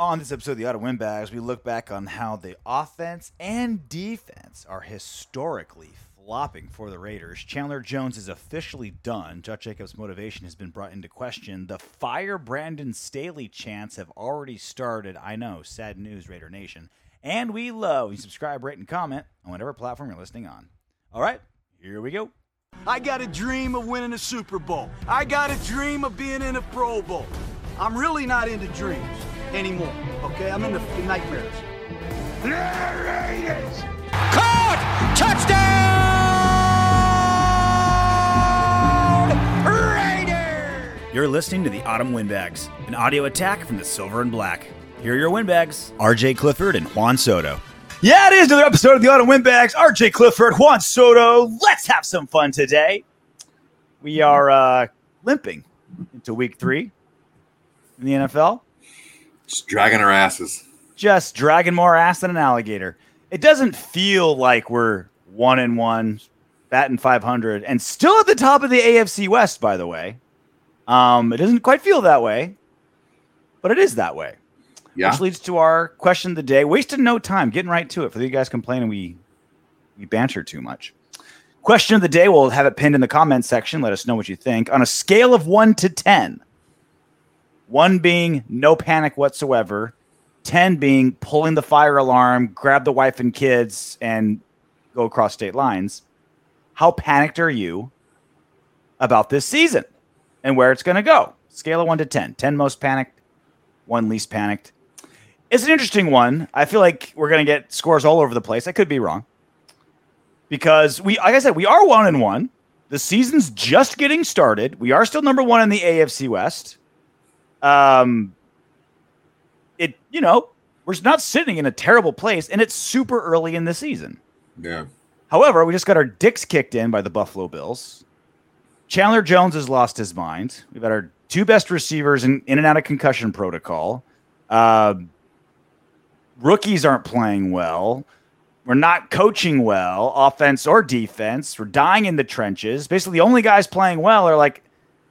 On this episode of the Autumn Windbags, we look back on how the offense and defense are historically flopping for the Raiders. Chandler Jones is officially done. Josh Jacobs' motivation has been brought into question. The fire Brandon Staley chants have already started. I know, sad news, Raider Nation. And we love you subscribe, rate, and comment on whatever platform you're listening on. All right, here we go. I got a dream of winning a Super Bowl. I got a dream of being in a Pro Bowl. I'm really not into dreams anymore, okay? I'm in the nightmares. Raiders! Caught! Touchdown! Raiders! You're listening to the Autumn Windbags, an audio attack from the Silver and Black. Here are your windbags, RJ Clifford and Juan Soto. Yeah, it is another episode of the Autumn Windbags. RJ Clifford, Juan Soto. Let's have some fun today. We are uh, limping into week three in the NFL. Just dragging our asses. Just dragging more ass than an alligator. It doesn't feel like we're one and one, batting 500, and still at the top of the AFC West, by the way. Um, it doesn't quite feel that way, but it is that way. Yeah. Which leads to our question of the day. Wasted no time, getting right to it. For you guys complaining we we banter too much. Question of the day, we'll have it pinned in the comments section. Let us know what you think. On a scale of one to ten, one being no panic whatsoever, ten being pulling the fire alarm, grab the wife and kids, and go across state lines. How panicked are you about this season and where it's going to go? Scale of one to 10. 10 most panicked, one least panicked. It's an interesting one. I feel like we're going to get scores all over the place. I could be wrong. Because we, like I said, we are one and one. The season's just getting started. We are still number one in the AFC West. Um, it, you know, we're not sitting in a terrible place, and it's super early in the season. Yeah. However, we just got our dicks kicked in by the Buffalo Bills. Chandler Jones has lost his mind. We've got our two best receivers in, in and out of concussion protocol. Uh, rookies aren't playing well. We're not coaching well, offense or defense. We're dying in the trenches. Basically, the only guys playing well are like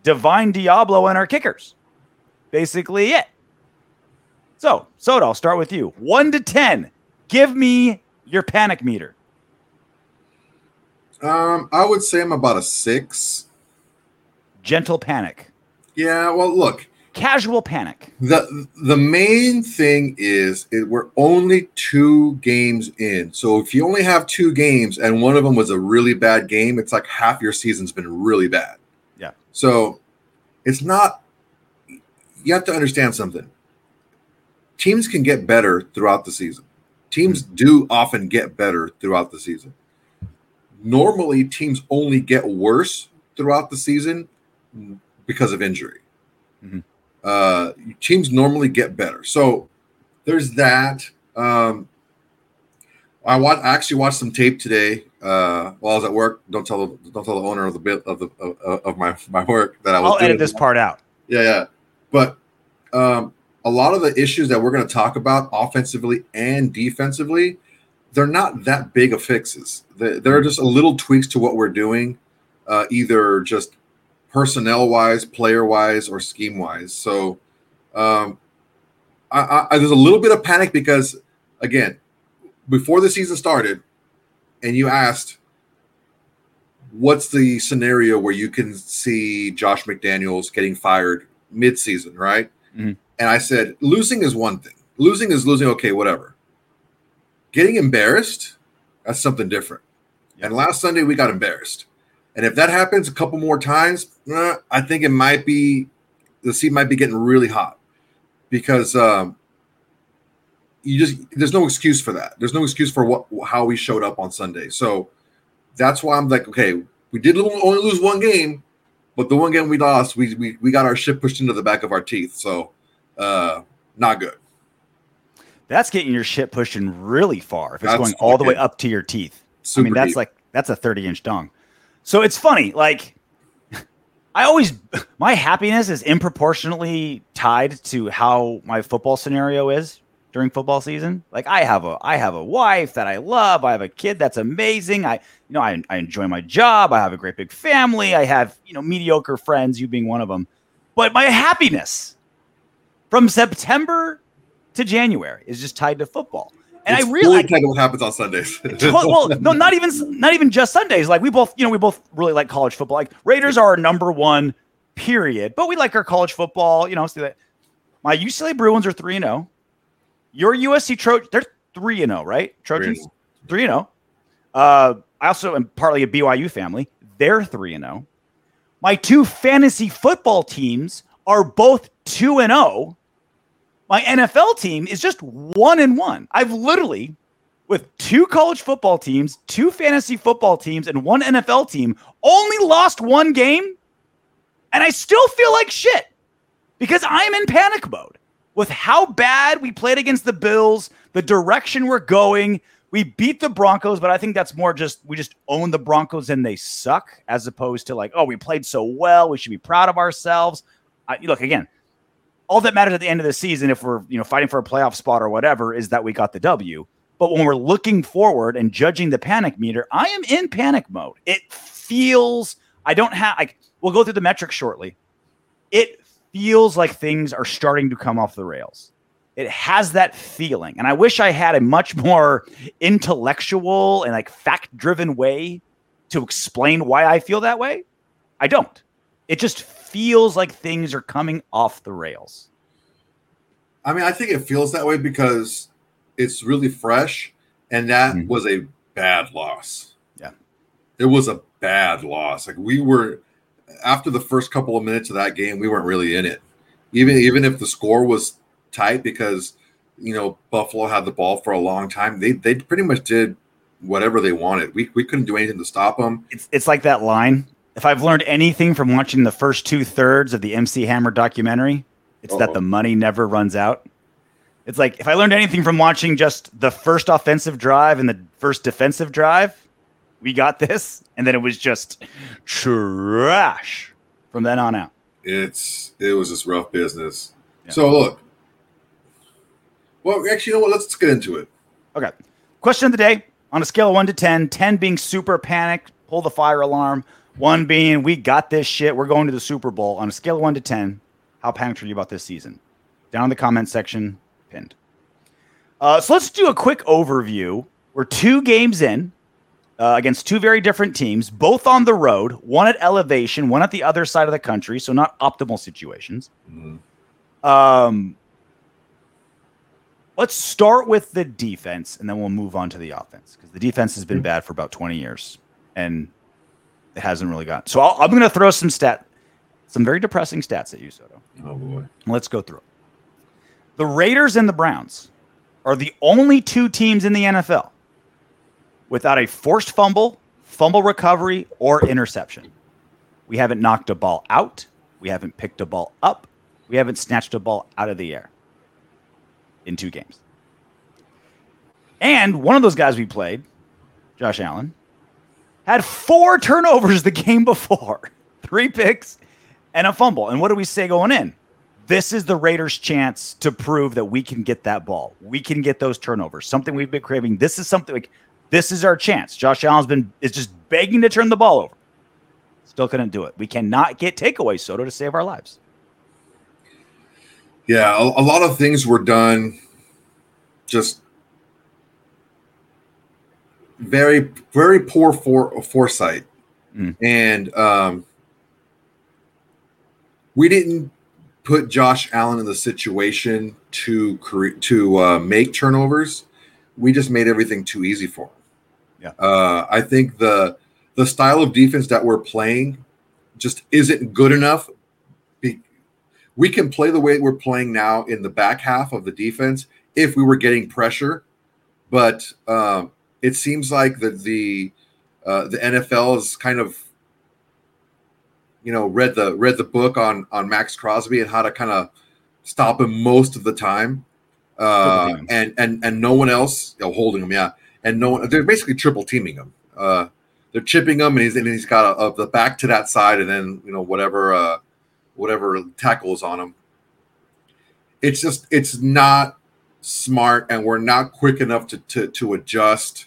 Divine Deablo and our kickers. Basically, it. So, Soto, I'll start with you. One to 10. Give me your panic meter. Um, I would say I'm about a six. Gentle panic. Yeah. Well, look, Casual panic. the the main thing is it, we're only two games in. So if you only have two games and one of them was a really bad game, it's like half your season's been really bad. Yeah. So it's not. You have to understand something. Teams can get better throughout the season. Teams do often get better throughout the season. Normally, teams only get worse throughout the season because of injury. Mhm. Uh, teams normally get better. So there's that. Um, I watched. I actually watched some tape today uh, while I was at work. Don't tell the don't tell the owner of the bit of the of, of my my work that I was. I'll doing. edit this part out. Yeah, yeah. But um, a lot of the issues that we're going to talk about offensively and defensively, they're not that big of fixes. They- They're just a little tweaks to what we're doing, uh, either just personnel wise, player wise, or scheme wise. So um, I, I, there's a little bit of panic because, again, before the season started, and you asked, what's the scenario where you can see Josh McDaniels getting fired mid-season, right? Mhm. And I said, losing is one thing. Losing is losing. Okay, whatever. Getting embarrassed, that's something different. And last Sunday we got embarrassed. And if that happens a couple more times, eh, I think it might be the seat might be getting really hot because um, you just there's no excuse for that. There's no excuse for what how we showed up on Sunday. So that's why I'm like, okay, we did only lose one game, but the one game we lost, we we, we got our shit pushed into the back of our teeth. So uh, not good. That's getting your shit pushing really far. If it's That's going all the way up to your teeth. I mean, that's deep. like that's a 30 inch dong. So it's funny, like I always my happiness is improportionately tied to how my football scenario is during football season. Like I have a I have a wife that I love, I have a kid that's amazing. I you know, I, I enjoy my job, I have a great big family, I have, you know, mediocre friends, you being one of them. But my happiness from September to January is just tied to football. And it's I really to what happens on Sundays. well, no, not even not even just Sundays. Like we both, you know, we both really like college football. Like Raiders are our number one, period. But we like our college football. You know, so that my UCLA Bruins are three and zero. Your USC Trojans, they're three and zero, right? Trojans three and zero. Uh, I also am partly a BYU family. They're three and zero. My two fantasy football teams are both two and zero. My NFL team is just one and one. I've literally, with two college football teams, two fantasy football teams, and one NFL team, only lost one game, and I still feel like shit because I'm in panic mode with how bad we played against the Bills, the direction we're going. We beat the Broncos, but I think that's more just we just own the Broncos and they suck, as opposed to like, oh, we played so well, we should be proud of ourselves. I, look again, all that matters at the end of the season, if we're you know fighting for a playoff spot or whatever, is that we got the W. But when we're looking forward and judging the panic meter, I am in panic mode. It feels I don't have like we'll go through the metrics shortly. It feels like things are starting to come off the rails. It has that feeling. And I wish I had a much more intellectual and like fact driven way to explain why I feel that way. I don't. It just feels like things are coming off the rails. I mean, I think it feels that way because it's really fresh, and that mm-hmm. was a bad loss. Yeah, it was a bad loss. Like we were after the first couple of minutes of that game, we weren't really in it. Even even if the score was tight, because you know Buffalo had the ball for a long time, they they pretty much did whatever they wanted. We we couldn't do anything to stop them. It's it's like that line if I've learned anything from watching the first two thirds of the MC Hammer documentary, it's Uh-oh. that the money never runs out. It's like if I learned anything from watching just the first offensive drive and the first defensive drive, we got this, and then it was just trash from then on out. It's it was just rough business. Yeah. So look, well, actually, you know what? Let's get into it. Okay. Question of the day on a scale of one to 10, 10 being super panicked, pull the fire alarm. One being, we got this shit. We're going to the Super Bowl. On a scale of one to 10, how panicked are you about this season? Down in the comment section, pinned. Uh, so let's do a quick overview. We're two games in uh, against two very different teams, both on the road, one at elevation, one at the other side of the country, so not optimal situations. Mm-hmm. Um, let's start with the defense, and then we'll move on to the offense because the defense has been mm-hmm. bad for about 20 years. And it hasn't really got. So i am going to throw some stat, some very depressing stats at you, Soto. Oh boy. Let's go through it. The Raiders and the Browns are the only two teams in the NFL without a forced fumble, fumble recovery, or interception. We haven't knocked a ball out. We haven't picked a ball up. We haven't snatched a ball out of the air in two games. And one of those guys we played, Josh Allen, had four turnovers the game before, three picks and a fumble. And what do we say going in? This is the Raiders' chance to prove that we can get that ball. We can get those turnovers. Something we've been craving. This is something like this is our chance. Josh Allen's been is just begging to turn the ball over. Still couldn't do it. We cannot get takeaways, Soto, to save our lives. Yeah, a, a lot of things were done just very very poor for foresight, mm. and um, we didn't put Josh Allen in the situation to to uh, make turnovers. We just made everything too easy for him. Yeah, uh, I think the the style of defense that we're playing just isn't good enough. Be- we can play the way we're playing now in the back half of the defense if we were getting pressure, but um, it seems like the the uh, the NFL is kind of you know read the read the book on on Maxx Crosby and how to kind of stop him most of the time, uh, and and and no one else you know, holding him, yeah, and no one they're basically triple teaming him. Uh, they're chipping him, and he's and he's got a, a, the back to that side, and then you know whatever uh, whatever tackles on him. It's just it's not smart, and we're not quick enough to to, to adjust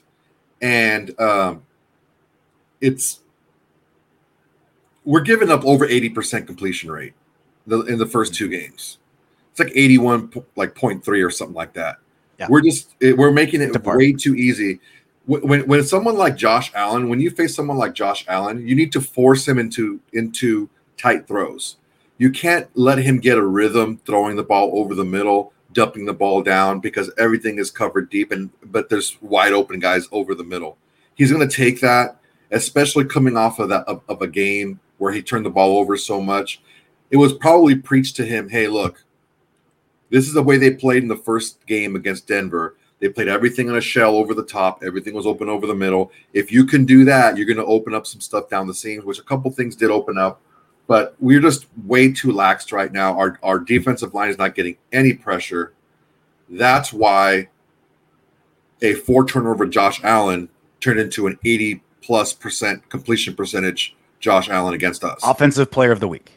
and um, it's we're giving up over 80% completion rate in the first two games. It's like 81, like 0.3 or something like that. Yeah. We're just it, we're making it Depart. way too easy. Wh- When when someone like Josh Allen, when you face someone like Josh Allen, you need to force him into into tight throws. You can't let him get a rhythm throwing the ball over the middle, dumping the ball down because everything is covered deep and but there's wide open guys over the middle. He's going to take that, especially coming off of that of, of a game where he turned the ball over so much. It was probably preached to him, "Hey, look, this is the way they played in the first game against Denver. They played everything on a shell over the top. Everything was open over the middle. If you can do that, you're going to open up some stuff down the seams, which a couple things did open up. But we're just way too laxed right now. Our our defensive line is not getting any pressure. That's why a four turnover Josh Allen turned into an 80 plus percent completion percentage Josh Allen against us. Offensive player of the week.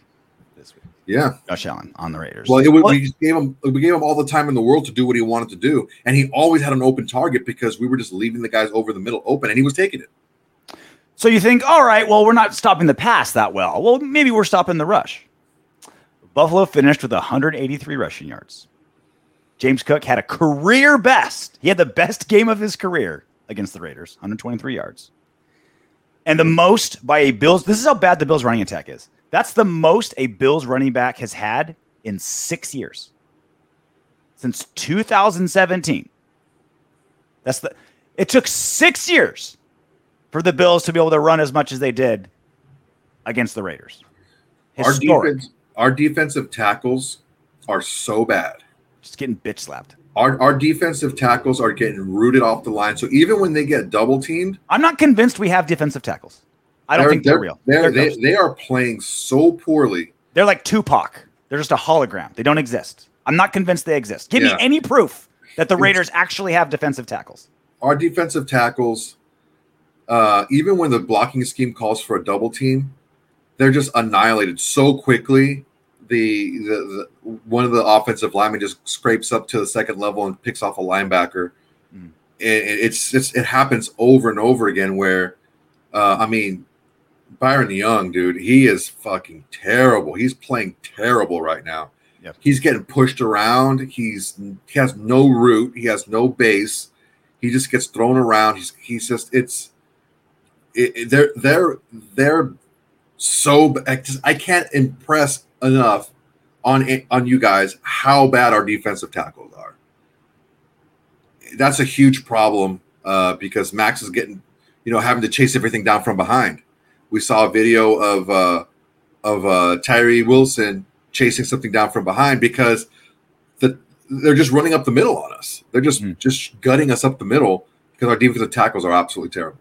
Yeah. Josh Allen on the Raiders. Well, it, was- Well, we gave him we gave him all the time in the world to do what he wanted to do, and he always had an open target because we were just leaving the guys over the middle open, and he was taking it. So you think, all right, well, we're not stopping the pass that well. Well, maybe we're stopping the rush. Buffalo finished with 183 rushing yards. James Cook had a career best. He had the best game of his career against the Raiders, 123 yards. And the most by a Bills. This is how bad the Bills running attack is. That's the most a Bills running back has had in six years. Since 2017. That's the it took six years for the Bills to be able to run as much as they did against the Raiders. Our defense, our defensive tackles are so bad. Just getting bitch slapped. Our our defensive tackles are getting rooted off the line. So even when they get double teamed, I'm not convinced we have defensive tackles. I don't think they're, real. They're, They're, they they are playing so poorly. They're like Tupac. They're just a hologram. They don't exist. I'm not convinced they exist. Give Yeah. me any proof that the Raiders actually have defensive tackles. Our defensive tackles, uh, even when the blocking scheme calls for a double team, they're just annihilated so quickly. The, the, the one of the offensive linemen just scrapes up to the second level and picks off a linebacker. Mm. It- it's just it happens over and over again. Where, uh, I mean, Byron Young, dude, he is fucking terrible. He's playing terrible right now. Yep. He's getting pushed around. He's he has no root. He has no base. He just gets thrown around. He's he's just it's it, it- they're they're they're so I, just, I can't impress enough on on you guys how bad our defensive tackles are. That's a huge problem uh, because Maxx is getting you know having to chase everything down from behind. We saw a video of uh, of uh, Tyree Wilson chasing something down from behind because the they're just running up the middle on us. They're just Mhm. just gutting us up the middle because our defensive tackles are absolutely terrible.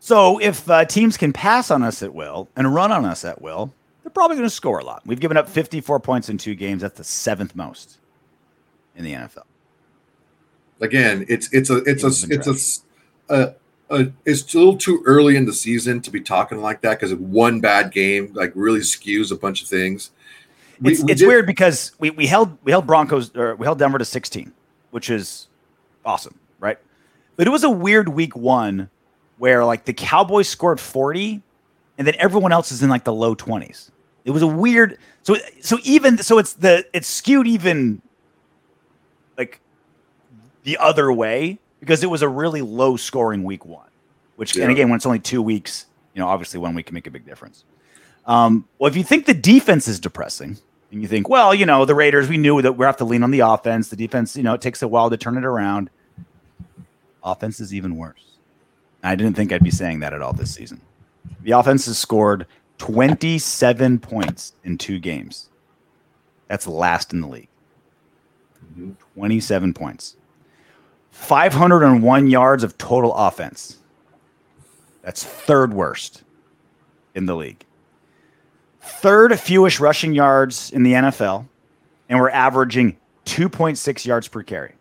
So if uh, teams can pass on us at will and run on us at will, they're probably going to score a lot. We've given up 54 points in two games. That's the seventh most in the NFL. Again, it's it's a it's a it's a, a, Uh, a it's still too early in the season to be talking like that because one bad game like really skews a bunch of things. We- it's we it's did- weird because we, we held we held Broncos or we held Denver to 16, which is awesome, right? But it was a weird week one where like the Cowboys scored 40 and then everyone else is in like the low 20s. It was a weird so so even so it's the it's skewed even like the other way because it was a really low scoring week one, which and again when it's only two weeks, you know, obviously one week can make a big difference. Um, well, if you think the defense is depressing, and you think, well, you know, the Raiders, we knew that we have to lean on the offense. The defense, you know, it takes a while to turn it around. Offense is even worse. I didn't think I'd be saying that at all this season. The offense has scored 27 points in two games. That's last in the league. 27 points. 501 yards of total offense. That's third worst in the league. Third fewest rushing yards in the NFL, and we're averaging 2.6 yards per carry.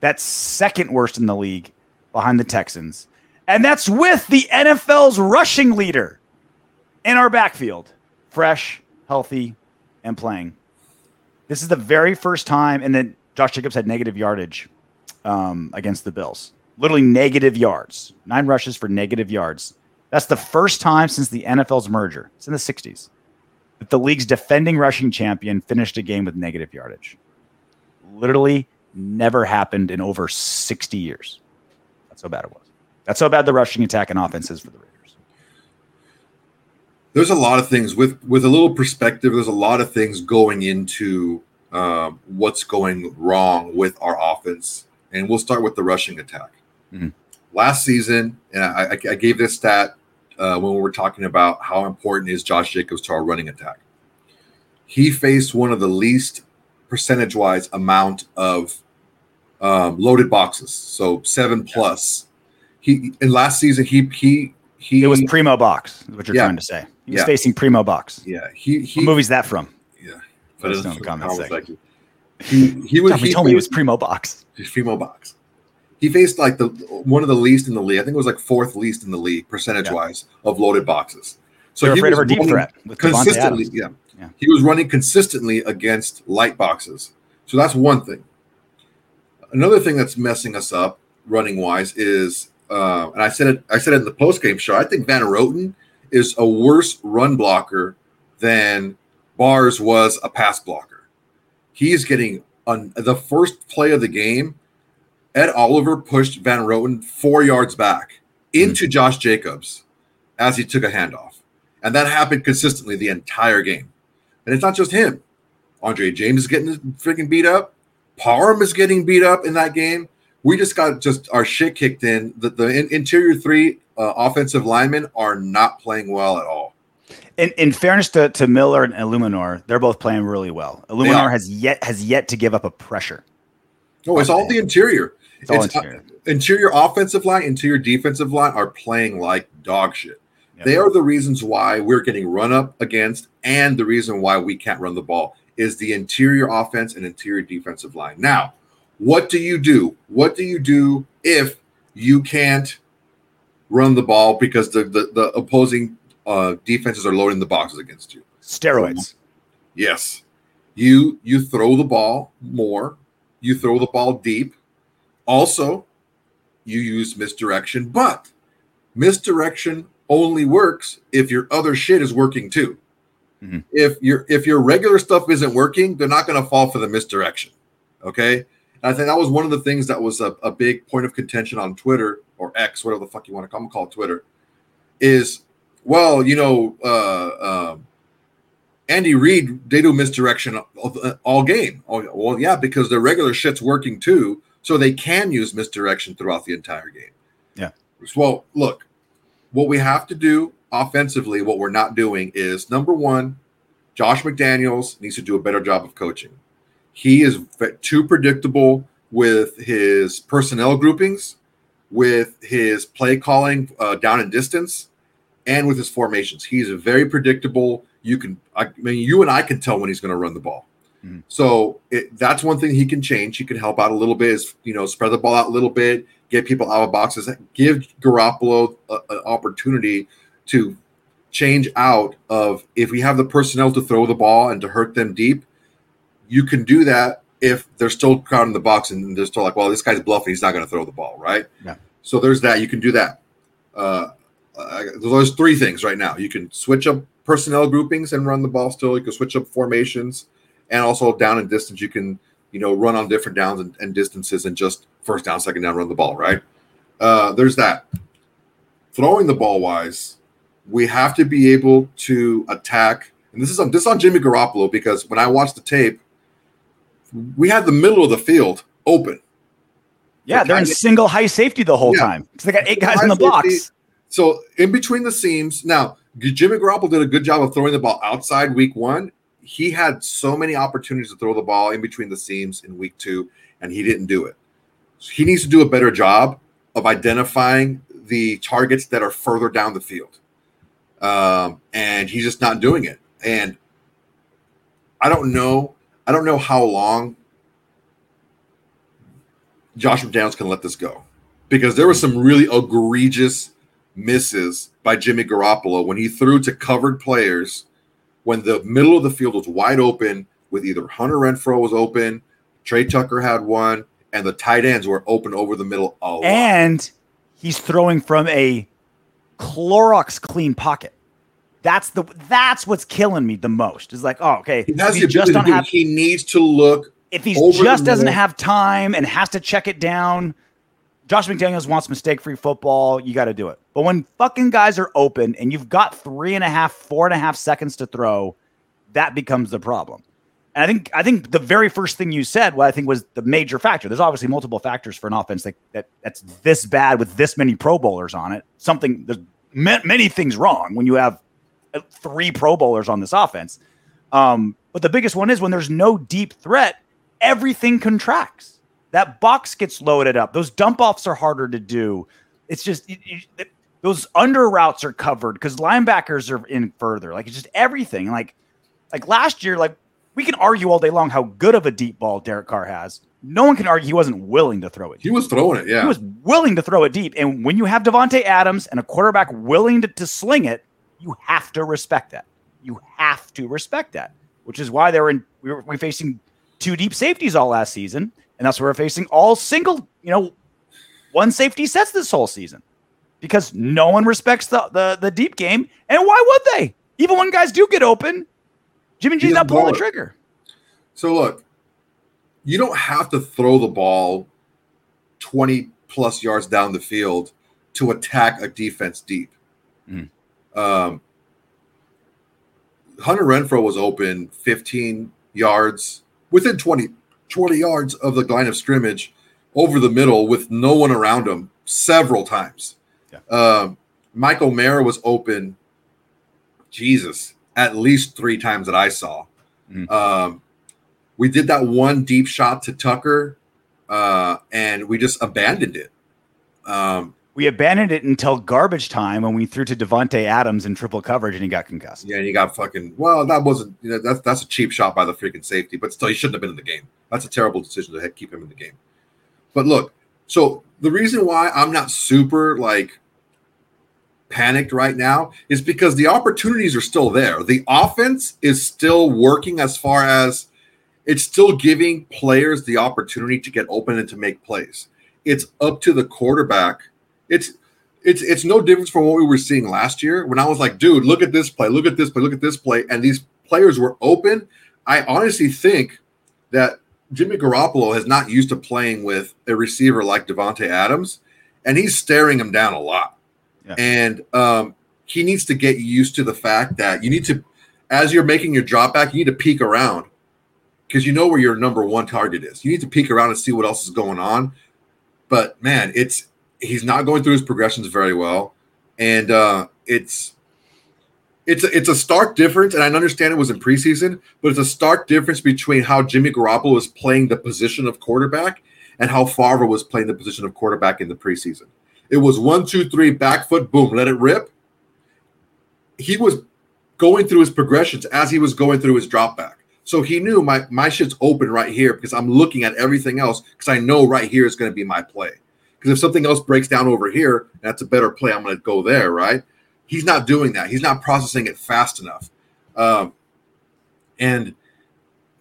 That's second worst in the league behind the Texans. And that's with the NFL's rushing leader in our backfield, fresh, healthy, and playing. This is the very first time, and then Josh Jacobs had negative yardage um, against the Bills. Literally negative yards, nine rushes for negative yards. That's the first time since the NFL's merger. It's in the 60s. that the league's defending rushing champion finished a game with negative yardage. Literally never happened in over 60 years. That's how bad it was. That's how bad the rushing attack and offense is for the Raiders. There's a lot of things with with a little perspective. There's a lot of things going into um, what's going wrong with our offense, and we'll start with the rushing attack. Mhm. Last season, and I, I, I gave this stat uh, when we were talking about how important is Josh Jacobs to our running attack. He faced one of the least percentage-wise amount of um, loaded boxes, so seven plus. He in last season he he he It was primo box, is what you're Yeah. trying to say. He was Yeah. facing primo box. yeah he he What movie's that from? yeah. Let us it's know in the comments section. He he was he told me it was primo box. female box. He faced like the one of the least in the league. I think it was like fourth least in the league percentage wise of loaded boxes. So They're he afraid of was deep running threat with consistently. Yeah. Yeah. he was running consistently against light boxes. So that's one thing. Another thing that's messing us up running wise is, uh, and I said it. I said it in the post game show. I think Van Roten is a worse run blocker than Bars was a pass blocker. He's getting on the first play of the game. Ed Oliver pushed Van Roten four yards back into Josh Jacobs as he took a handoff. And that happened consistently the entire game. And it's not just him. Andre James is getting freaking beat up. Parham is getting beat up in that game. We just got just our shit kicked in. The, the interior three uh, offensive linemen are not playing well at all. In, in fairness to, to Miller and Eluemunor, they're both playing really well. Eluemunor has yet has yet to give up a pressure. No, it's all the interior. It's all uh, interior. interior offensive line, interior defensive line are playing like dog shit. Yeah. They are the reasons why we're getting run up against, and the reason why we can't run the ball is the interior offense and interior defensive line. Now, what do you do? What do you do if you can't run the ball because the the, the opposing uh, defenses are loading the boxes against you? Steroids. Yes. You you throw the ball more. You throw the ball deep. Also, you use misdirection, but misdirection only works if your other shit is working too. Mhm. If your if your regular stuff isn't working, they're not going to fall for the misdirection. Okay? And I think that was one of the things that was a, a big point of contention on Twitter or X, whatever the fuck you want to come call Twitter, is well, you know, uh, um, Andy Reid, they do misdirection all, all game. Oh, well, yeah, because their regular shit's working too, so they can use misdirection throughout the entire game. Yeah. Well, look, what we have to do offensively, what we're not doing is number one, Josh McDaniels needs to do a better job of coaching. He is too predictable with his personnel groupings, with his play calling uh, down and distance, and with his formations. He's a very predictable. You can, I mean, you and I can tell when he's going to run the ball. Mhm. So it, that's one thing he can change. He can help out a little bit. Is you know spread the ball out a little bit, get people out of boxes, give Garoppolo a- an opportunity to change out of if we have the personnel to throw the ball and to hurt them deep. You can do that if they're still crowding the box and they're still like, well, this guy's bluffing. He's not going to throw the ball, right? Yeah. So there's that. You can do that. Uh, uh, there's three things right now. You can switch up personnel groupings and run the ball still. You can switch up formations and also down and distance. You can, you know, run on different downs and, and distances and just first down, second down, run the ball, right? Uh, there's that. Throwing the ball wise, we have to be able to attack. And this is on this is on Jimmy Garoppolo because when I watched the tape, we had the middle of the field open. Yeah, they're in single high safety the whole Yeah. time. 'Cause they got eight guys High in the safety. box. So in between the seams, now Jimmy Garoppolo did a good job of throwing the ball outside week one. He had so many opportunities to throw the ball in between the seams in week two, and he didn't do it. So he needs to do a better job of identifying the targets that are further down the field. Um, and he's just not doing it. And I don't know. I don't know how long Josh McDaniels can let this go because there were some really egregious misses by Jimmy Garoppolo when he threw to covered players when the middle of the field was wide open with either Hunter Renfrow was open, Tre Tucker had one, and the tight ends were open over the middle a lot. And he's throwing from a Clorox clean pocket. That's the that's what's killing me the most. Is like, oh, okay. He has if the he just don't have He needs to look. if he just doesn't middle. have time and has to check it down, Josh McDaniels wants mistake free football. You got to do it. But when fucking guys are open and you've got three and a half, four and a half seconds to throw, that becomes the problem. And I think I think the very first thing you said, what I think was the major factor. There's obviously multiple factors for an offense that, that that's this bad with this many Pro Bowlers on it. Something there's many things wrong when you have uh, three Pro Bowlers on this offense. Um, but the biggest one is when there's no deep threat, everything contracts. That box gets loaded up. Those dump offs are harder to do. It's just it- it- those under routes are covered because linebackers are in further. Like it's just everything. Like like last year, like we can argue all day long how good of a deep ball Derek Carr has. No one can argue he wasn't willing to throw it. He was throwing it. Yeah. He was willing to throw it deep. And when you have Davante Adams and a quarterback willing to, to sling it, you have to respect that. You have to respect that, which is why they were in we were, we were facing two deep safeties all last season, and that's why we're facing all single, you know, one safety sets this whole season. Because no one respects the the, the deep game. And why would they? Even when guys do get open, Jimmy G's not pulling the trigger. So look, you don't have to throw the ball 20 plus yards down the field to attack a defense deep. Mhm. Um, Hunter Renfrow was open 15 yards within 20, 20 yards of the line of scrimmage over the middle with no one around him several times. Um, Michael Mayer was open, Jesus, at least three times that I saw. Mhm. Um, we did that one deep shot to Tucker, uh, and we just abandoned it. Um, We abandoned it until garbage time when we threw to Davante Adams in triple coverage and he got concussed. yeah, and you got fucking. Well, that wasn't. You know, that's that's a cheap shot by the freaking safety, but still, he shouldn't have been in the game. That's a terrible decision to keep him in the game. But look, so the reason why I'm not super like panicked right now is because the opportunities are still there. The offense is still working as far as it's still giving players the opportunity to get open and to make plays. It's up to the quarterback. It's it's it's no difference from what we were seeing last year when I was like, dude, look at this play, look at this play, look at this play, and these players were open. I honestly think that Jimmy Garoppolo has not used to playing with a receiver like Davante Adams, and he's staring him down a lot. Yeah. And um, he needs to get used to the fact that you need to, as you're making your drop back, you need to peek around because you know where your number one target is. You need to peek around and see what else is going on. But man, it's he's not going through his progressions very well, and uh, it's it's a, it's a stark difference. And I understand it was in preseason, but it's a stark difference between how Jimmy Garoppolo is playing the position of quarterback and how Favre was playing the position of quarterback in the preseason. It was one, two, three, back foot, boom, let it rip. He was going through his progressions as he was going through his drop back. So he knew my my shit's open right here because I'm looking at everything else because I know right here is going to be my play. Because if something else breaks down over here, that's a better play. I'm going to go there, right? He's not doing that. He's not processing it fast enough, um, and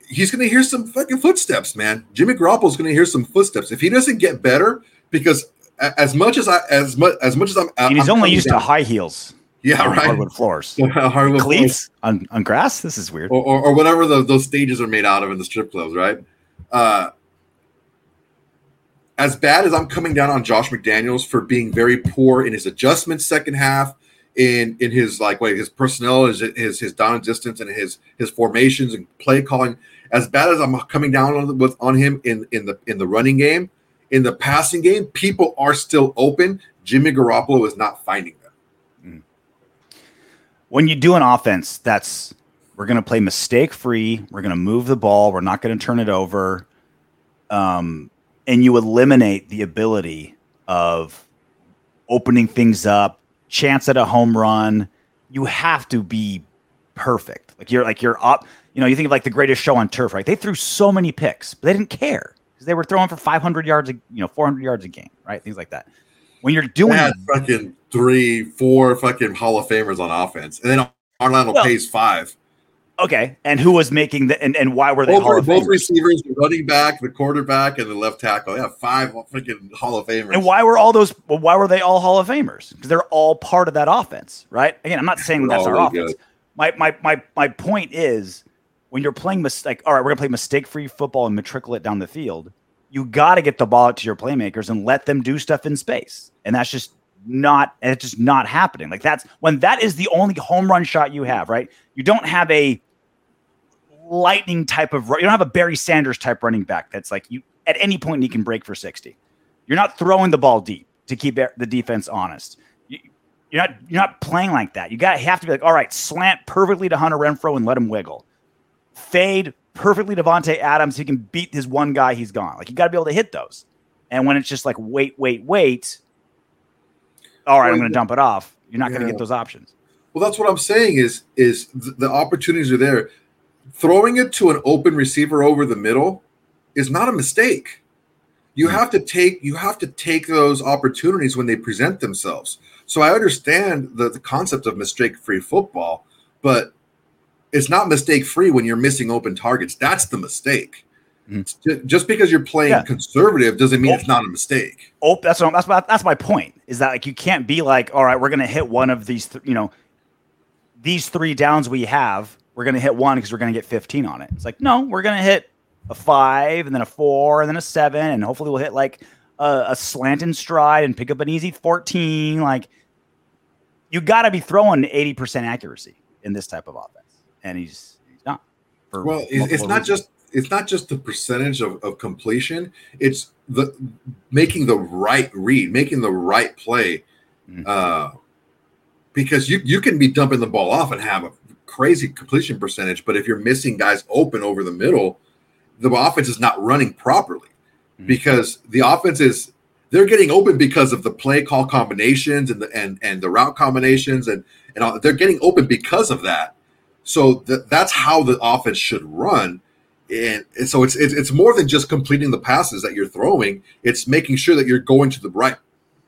he's going to hear some fucking footsteps, man. Jimmy Garoppolo's going to hear some footsteps if he doesn't get better. Because as much as I as much as much as I'm, And he's I'm only used down- to high heels yeah, right. hardwood floors. Hardwood. Cleats on, on grass? This is weird. or, or, or whatever the, those stages are made out of in the strip clubs, right? Uh, as bad as I'm coming down on Josh McDaniels for being very poor in his adjustments second half, in in his like wait his personnel, his his, his down distance, and his his formations and play calling. As bad as I'm coming down on with on him in in the in the running game, in the passing game, people are still open. Jimmy Garoppolo is not finding them. when you do an offense that's we're going to play mistake free we're going to move the ball we're not going to turn it over um, and you eliminate the ability of opening things up chance at a home run you have to be perfect. Like you're like you're up you know you think of like the greatest show on turf right? They threw so many picks but they didn't care because they were throwing for 500 yards a, you know 400 yards a game right? Things like that. When you're doing had fucking three, four fucking Hall of Famers on offense, and then Orlando Well- pays five. Okay, and who was making the and, and why were they both, Hall of both Famers? receivers, the running back, the quarterback, and the left tackle. Yeah, five freaking Hall of Famers. And why were all those? well, Why were they all Hall of Famers? Because they're all part of that offense, right? Again, I'm not saying that's our offense. good. My my my my point is when you're playing mistake. All right, we're gonna play mistake-free football and matriculate down the field. You got to get the ball out to your playmakers and let them do stuff in space, and that's just not. and It's just not happening. Like that's when that is the only home run shot you have, right? You don't have a lightning type of you don't have a Barry Sanders type running back that's like you at any point he can break for 60. You're not throwing the ball deep to keep the defense honest. You, you're not you're not playing like that. You got to have to be like, all right, slant perfectly to Hunter Renfrow and let him wiggle. Fade perfectly to Adams. He can beat his one guy. He's gone. Like you got to be able to hit those. And when it's just like wait, wait, wait. All right, I'm going to dump it off. You're not going to get those options. Well, that's what I'm saying. Is is the opportunities are there? Throwing it to an open receiver over the middle is not a mistake. You have to take you have to take those opportunities when they present themselves. So I understand the, the concept of mistake-free football, but it's not mistake-free when you're missing open targets. That's the mistake. Mhm. Just because you're playing Yeah. conservative doesn't mean Well- it's not a mistake. Oh, that's what, that's my, that's my point. Is that like you can't be like, all right, we're gonna hit one of these, th- you know, these three downs we have. We're gonna hit one because we're gonna get 15 on it. It's like no, we're gonna hit a five and then a four and then a seven and hopefully we'll hit like a, a slant and stride and pick up an easy 14. Like you got to be throwing 80% accuracy in this type of offense, and he's he's not. For Well, it's, not reasons. just it's not just the percentage of, of completion; it's the making the right read, making the right play. Mhm. Uh, because you you can be dumping the ball off and have a crazy completion percentage, but if you're missing guys open over the middle, the offense is not running properly Mhm. because the offense is they're getting open because of the play call combinations and the and and the route combinations and and all, they're getting open because of that. So th- that's how the offense should run. And, and so it's, it's it's more than just completing the passes that you're throwing. It's making sure that you're going to the right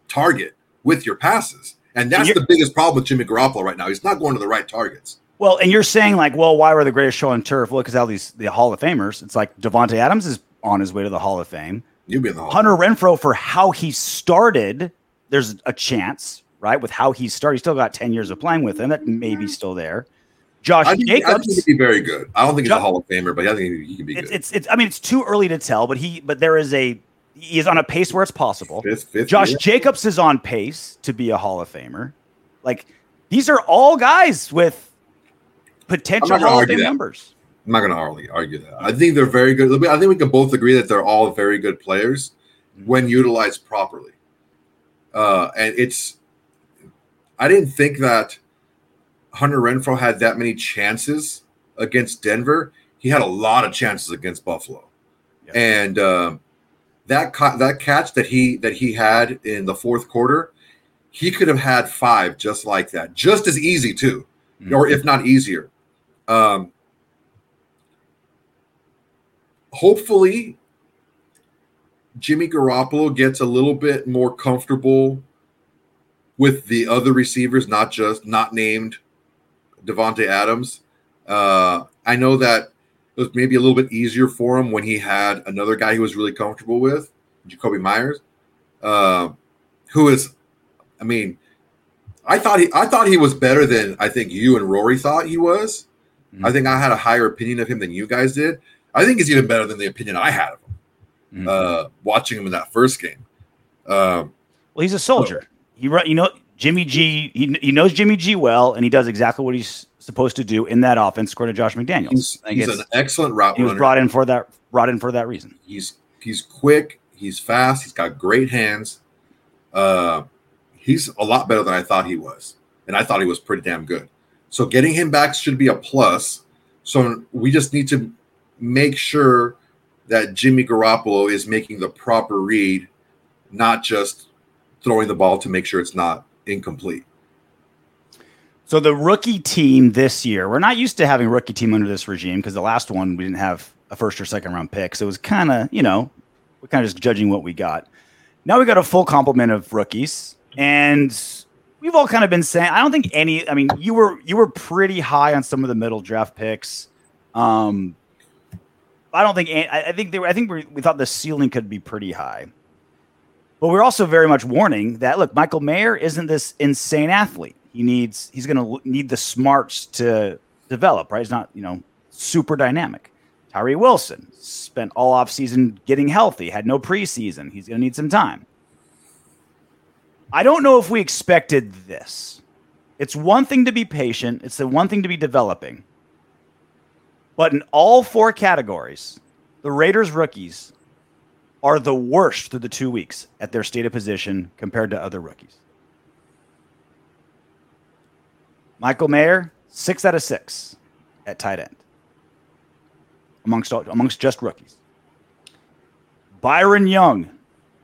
target with your passes. And that's the biggest problem with Jimmy Garoppolo right now. He's not going to the right targets. Well, and you're saying like, well, why were the greatest show on turf? Well, because all these the Hall of Famers. It's like Davante Adams is on his way to the Hall of Fame. You'll be the hall. Hunter Renfrow for how he started. There's a chance, right, with how he started. He still got ten years of playing with him. That may be still there. Josh I think, I think Jacobs. he'd be very good. I don't think he's Jo- a Hall of Famer, but I think he can be it's, good. it's it's. I mean, it's too early to tell, but he but there is a he is on a pace where it's possible. Fifth, fifth Josh year. Jacobs is on pace to be a Hall of Famer. Like these are all guys with potential I'm not gonna Hall of Fame numbers. I'm not going to argue, that. I think they're very good. I think we can both agree that they're all very good players when utilized properly. Uh, and it's, I didn't think that Hunter Renfrow had that many chances against Denver. He had a lot of chances against Buffalo, Yeah. and um, that ca- that catch that he that he had in the fourth quarter, he could have had five just like that, just as easy too, Mhm. or if not easier. Um, hopefully Jimmy Garoppolo gets a little bit more comfortable with the other receivers, not just not named Davante Adams. Uh, I know that it was maybe a little bit easier for him when he had another guy he was really comfortable with, Jakobi Meyers, uh, who is, I mean, I thought he, I thought he was better than I think you and Rory thought he was. Mhm. I think I had a higher opinion of him than you guys did. I think he's even better than the opinion I had of him Mhm. uh, watching him in that first game. Um, Well, he's a soldier. He run, you know, Jimmy G. He, he knows Jimmy G well, and he does exactly what he's supposed to do in that offense, according to Josh McDaniels. he's he's an excellent route he was runner. brought in for that. Brought in for that reason. He's he's quick. He's fast. He's got great hands. Uh, he's a lot better than I thought he was, and I thought he was pretty damn good. So getting him back should be a plus. So we just need to make sure that Jimmy Garoppolo is making the proper read, not just throwing the ball to make sure it's not incomplete. So the rookie team this year, we're not used to having rookie team under this regime because the last one we didn't have a first or second round pick, so it was kind of you know we're kind of just judging what we got. Now we got a full complement of rookies, and we've all kind of been saying. I don't think any. I mean, you were you were pretty high on some of the middle draft picks. Um, I don't think. I, I think they were. I think we, we thought the ceiling could be pretty high. But we're also very much warning that look, Michael Mayer isn't this insane athlete. He needs. He's going to need the smarts to develop. Right? He's not. You know, super dynamic. Tyree Wilson spent all offseason getting healthy. Had no preseason. He's going to need some time. I don't know if we expected this. It's one thing to be patient, it's the one thing to be developing. But in all four categories, the Raiders rookies are the worst through the two weeks at their stated position compared to other rookies. Michael Mayer, six out of six at tight end amongst amongst just rookies. Byron Young,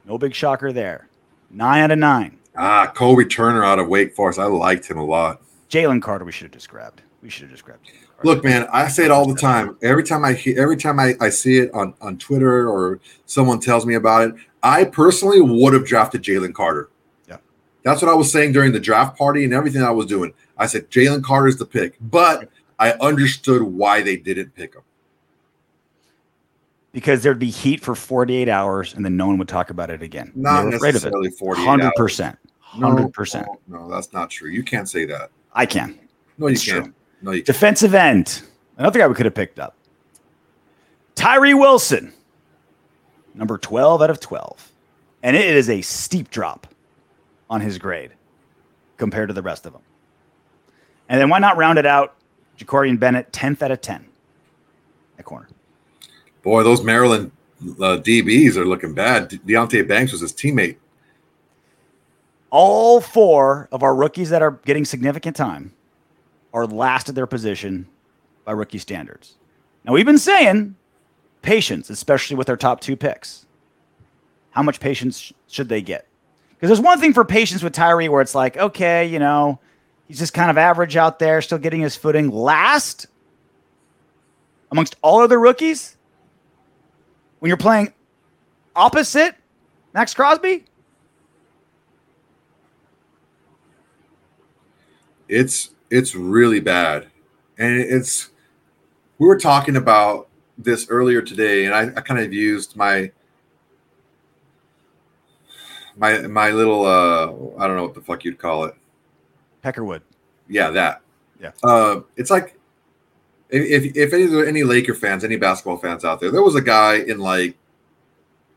no big shocker there. Nine out of nine. Ah, Colby Turner out of Wake Forest. I liked him a lot. Jalen Carter, we should have just grabbed. We should have just grabbed. Look, man, I say it all the time. Every time I hear, every time I, I see it on, on Twitter or someone tells me about it, I personally would have drafted Jalen Carter. Yeah. That's what I was saying during the draft party and everything I was doing. I said Jalen Carter is the pick, but I understood why they didn't pick him because there'd be heat for 48 hours and then no one would talk about it again. Not necessarily 48 100%. 100%. No, no, that's not true. You can't say that. I can. No, you it's can't. True. No, you can't. Defensive end. Another guy we could have picked up. Tyree Wilson, number 12 out of 12. And it is a steep drop on his grade compared to the rest of them. And then why not round it out? Jakorian Bennett, 10th out of 10 at corner. Boy, those Maryland uh, DBs are looking bad. De- Deonte Banks was his teammate. All four of our rookies that are getting significant time are last at their position by rookie standards. Now, we've been saying patience, especially with our top two picks. How much patience should they get? Because there's one thing for patience with Tyree where it's like, okay, you know, he's just kind of average out there, still getting his footing. Last amongst all other rookies, when you're playing opposite Maxx Crosby? It's it's really bad. And it's we were talking about this earlier today, and I, I kind of used my my my little uh I don't know what the fuck you'd call it. Peckerwood. Yeah, that. Yeah. Uh it's like if if any any Laker fans, any basketball fans out there, there was a guy in like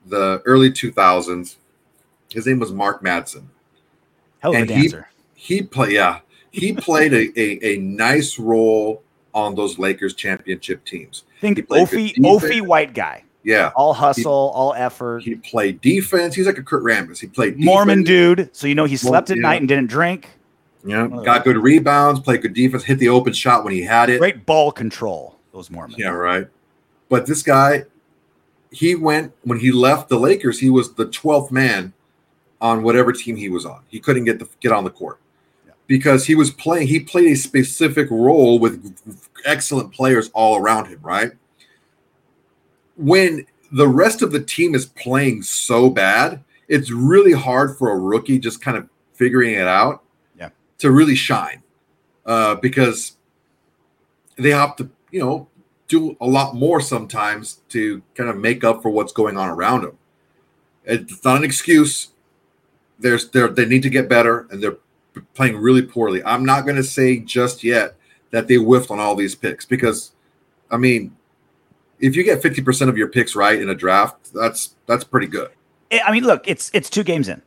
the early 2000s. His name was Mark Madsen. Hell of and a dancer. He, he played, yeah, he played a, a, a nice role on those Lakers championship teams. Think Ophie, Ophie white guy. Yeah. All hustle, he, all effort. He played defense. He's like a Kurt Rambis. He played defense. Mormon dude. So you know he slept at yeah. night and didn't drink. Yeah, got good rebounds, played good defense, hit the open shot when he had it. Great ball control, those Mormons. Yeah, right. But this guy, he went when he left the Lakers, he was the 12th man on whatever team he was on. He couldn't get the get on the court yeah. because he was playing, he played a specific role with excellent players all around him, right? When the rest of the team is playing so bad, it's really hard for a rookie just kind of figuring it out to really shine uh, because they have to, you know, do a lot more sometimes to kind of make up for what's going on around them. It's not an excuse. There's they they need to get better, and they're playing really poorly. I'm not going to say just yet that they whiffed on all these picks because, I mean, if you get 50% of your picks right in a draft, that's that's pretty good. I mean, look, it's it's two games in.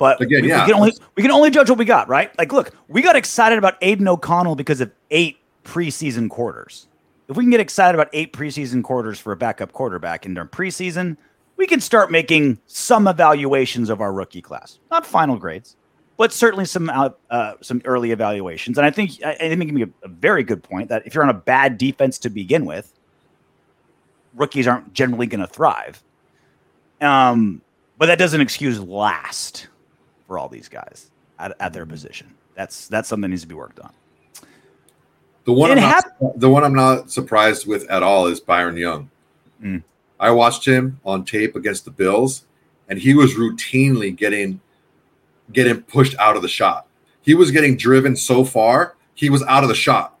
But again, we, yeah, we can only we can only judge what we got, right? Like, look, we got excited about Aidan O'Connell because of eight preseason quarters. If we can get excited about eight preseason quarters for a backup quarterback in their preseason, we can start making some evaluations of our rookie class. Not final grades, but certainly some uh, uh, some early evaluations. And I think I, think a, a very good point that if you're on a bad defense to begin with, rookies aren't generally going to thrive. Um, but that doesn't excuse last for all these guys at, at their position. That's that's something that needs to be worked on. The one, I'm not, the one I'm not surprised with at all is Byron Young. Mm. I watched him on tape against the Bills, and he was routinely getting getting pushed out of the shot. he was getting driven so far, he was out of the shot.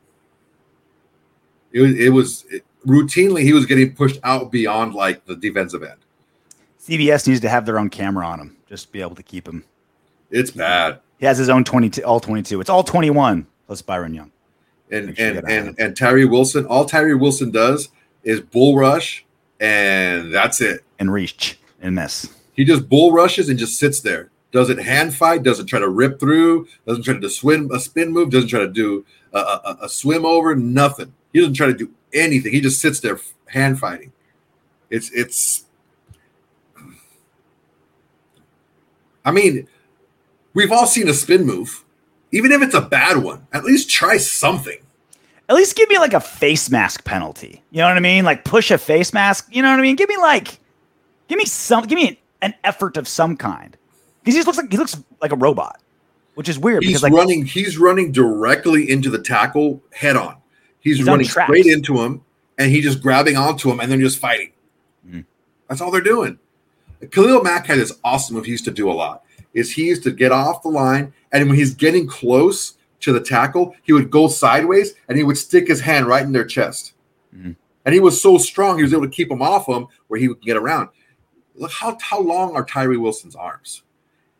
It was, it was it, routinely he was getting pushed out beyond like the defensive end. CBS needs to have their own camera on him, just to be able to keep him. It's bad. He has his own 22, all 22. It's all 21 plus Byron Young. And sure and and and Tyree Wilson, all Tyree Wilson does is bull rush, and that's it. and reach and miss. He just bull rushes and just sits there. Doesn't hand fight. Doesn't try to rip through. Doesn't try to do swim a spin move. Doesn't try to do a, a, a swim over. Nothing. He doesn't try to do anything. He just sits there hand fighting. It's it's. I mean, we've all seen a spin move, even if it's a bad one. At least try something. At least give me like a face mask penalty. You know what I mean? Like push a face mask. You know what I mean? Give me like, give me some, give me an, an effort of some kind. Because he just looks like he looks like a robot, which is weird. He's because like running. He's running directly into the tackle head on. He's, He's running straight into him, and he's just grabbing onto him, and then just fighting. Mhm. That's all they're doing. Khalil Mack had this awesome move he used to do a lot. Is he used to get off the line, and when he's getting close to the tackle, he would go sideways and he would stick his hand right in their chest. Mhm. And he was so strong, he was able to keep him off him where he would get around. Look how how long are Tyree Wilson's arms?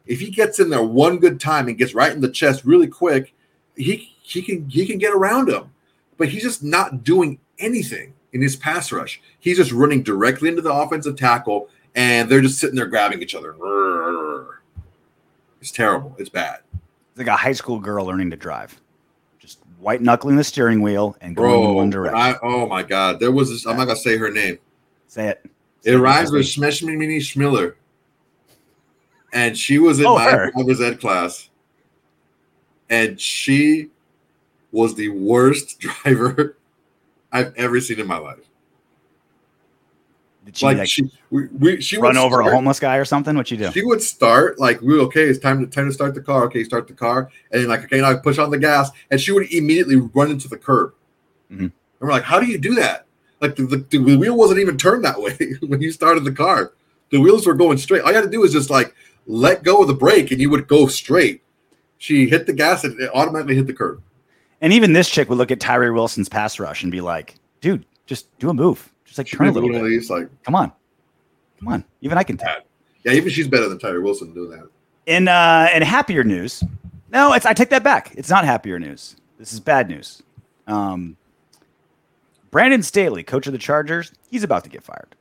If he gets in there one good time and gets right in the chest really quick, he he can he can get around him. But he's just not doing anything in his pass rush. He's just running directly into the offensive tackle, and they're just sitting there grabbing each other. It's terrible. It's bad, it's like a high school girl learning to drive, just white knuckling the steering wheel and going in bro. one direction. I, oh my god, there was this. I'm not gonna say her name. Say it. It rhymes with Schmeshmini Schmiller. And she was in Oh, my her. driver's ed class. And she was the worst driver I've ever seen in my life. Did she like, like, she we, we she run over a homeless guy or something? What you do? She would start like we okay, it's time to time to start the car. Okay, start the car, and then like okay, now I push on the gas, and she would immediately run into the curb. Mhm. And we're like, how do you do that? Like the, the, the wheel wasn't even turned that way when you started the car. The wheels were going straight. All you had to do was just like let go of the brake, and you would go straight. She hit the gas, and it automatically hit the curb. And even this chick would look at Tyree Wilson's pass rush and be like, "Dude, just do a move. Just like turn a little bit. these like, Come on, come on. Even I can tell." yeah, even she's better than Tyler Wilson doing that. In uh, in happier news, no, it's I take that back. It's not happier news. This is bad news. Um, Brandon Staley, coach of the Chargers, he's about to get fired.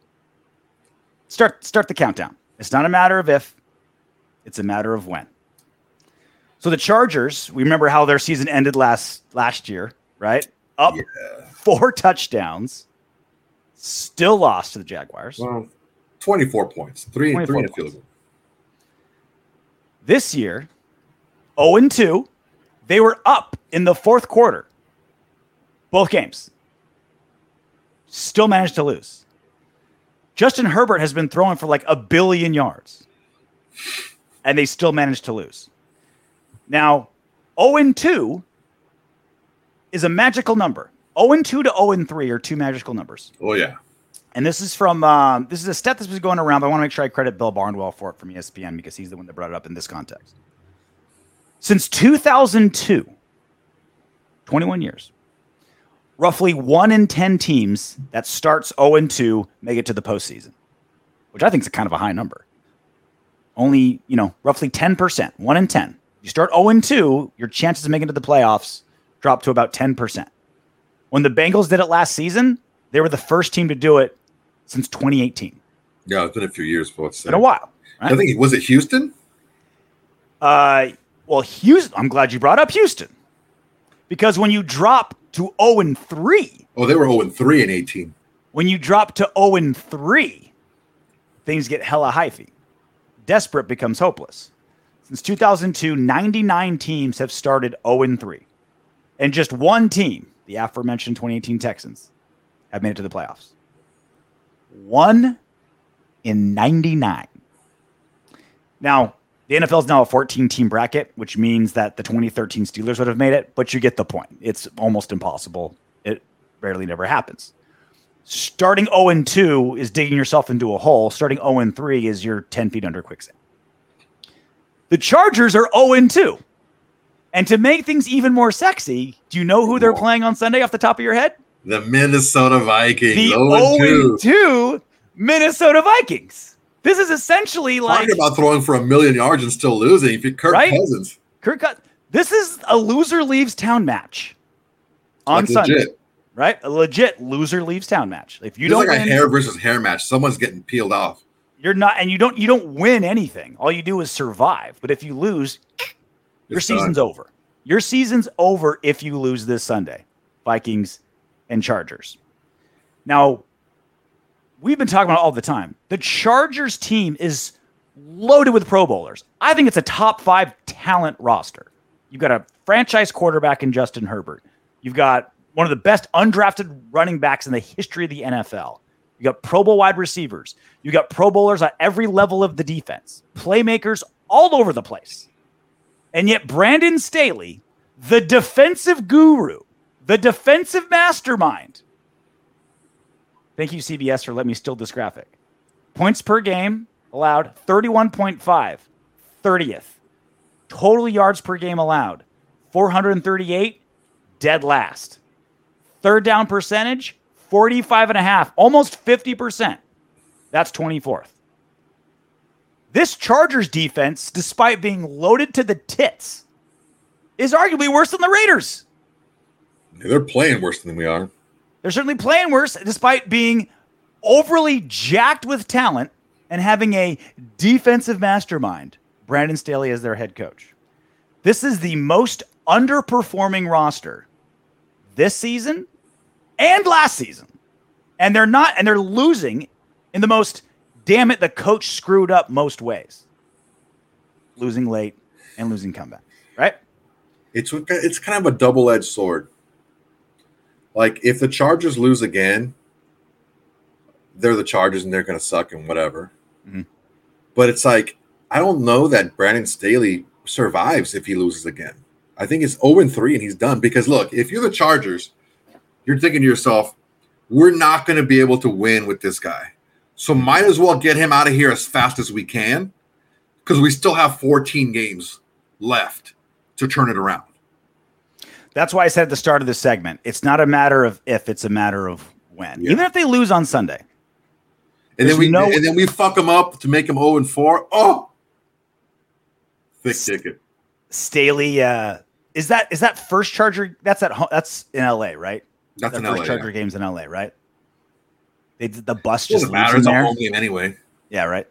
Start start the countdown. It's not a matter of if, it's a matter of when. So the Chargers, we remember how their season ended last last year, right? Up Yeah. four touchdowns, still lost to the Jaguars. Well, twenty-four points, three, 24 three in a points. field goal. This year, 0 and 2, they were up in the fourth quarter. Both games. Still managed to lose. Justin Herbert has been throwing for like a billion yards. And they still managed to lose. Now, 0 and 2 is a magical number. 0 and 2 to 0 and 3 are two magical numbers. Oh yeah. And this is from um, this is a stat that's been going around, but I want to make sure I credit Bill Barnwell for it from ESPN because he's the one that brought it up in this context. Since 2002, 21 years, roughly one in 10 teams that starts 0 and 2 make it to the postseason, which I think is a kind of a high number. Only, you know, roughly 10%, one in 10. You start 0 and 2, your chances of making it to the playoffs drop to about 10%. When the Bengals did it last season, they were the first team to do it since 2018. Yeah, it's been a few years for what's Been a while. I think was it Houston? Uh, well, Houston. I'm glad you brought up Houston because when you drop to 0 and 3, Oh, they were 0 and 3 in 18. when you drop to 0 and 3, things get hella hyphy. Desperate becomes hopeless. Since 2002, 99 teams have started 0 and 3. And just one team, the aforementioned 2018 Texans, have made it to the playoffs. One in 99. Now, the NFL is now a 14 team bracket, which means that the 2013 Steelers would have made it, but you get the point. It's almost impossible. It rarely never happens. Starting 0 and 2 is digging yourself into a hole. Starting 0 and 3 is you're 10 feet under quicksand. The Chargers are 0 and 2. And to make things even more sexy, do you know who they're playing on Sunday off the top of your head? The Minnesota Vikings. The 0 2. 2 Minnesota Vikings. This is essentially like Talking about throwing for a million yards and still losing. If you Kirk Right? Cousins, Kirk This is a loser leaves town match on like Sunday, legit. right? A legit loser leaves town match. If you It's don't like a hair versus hair match. Someone's getting peeled off. you're not, and you don't you don't win anything. All you do is survive. But if you lose, your It's done. season's over. Your season's over if you lose this Sunday. Vikings and Chargers. Now, we've been talking about all the time. The Chargers team is loaded with Pro Bowlers. I think it's a top five talent roster. You've got a franchise quarterback in Justin Herbert. You've got one of the best undrafted running backs in the history of the NFL. You got Pro Bowl wide receivers. You got Pro Bowlers at every level of the defense, playmakers all over the place. And yet, Brandon Staley, the defensive guru, the defensive mastermind. Thank you, CBS, for letting me steal this graphic. Points per game allowed 31.5, 30th. Total yards per game allowed 438, dead last. Third down percentage 45 and a half, almost 50%. That's 24th. This Chargers defense, despite being loaded to the tits, is arguably worse than the Raiders. They're playing worse than we are. They're certainly playing worse despite being overly jacked with talent and having a defensive mastermind, Brandon Staley, as their head coach. This is the most underperforming roster this season and last season. And they're not, and they're losing in the most, damn it, the coach screwed up most ways. Losing late and losing comeback, right? It's it's kind of a double edged sword. Like if the Chargers lose again, they're the Chargers and they're going to suck and whatever. Mhm. But it's like I don't know that Brandon Staley survives if he loses again. I think it's 0 and 3 and he's done because look, if you're the Chargers, you're thinking to yourself, we're not going to be able to win with this guy. So might as well get him out of here as fast as we can because we still have 14 games left to turn it around. That's why I said at the start of this segment, it's not a matter of if, it's a matter of when. Yeah. Even if they lose on Sunday. And then we no- and then we fuck them up to make them 0 and 4. Oh, thick ticket. Staley, uh, is that is that first Charger? That's at home. That's in LA, right? That's the an first LA. Charger Yeah. games in LA, right? They the bus just Doesn't leaves matter. It's a there. home game anyway. Yeah, right.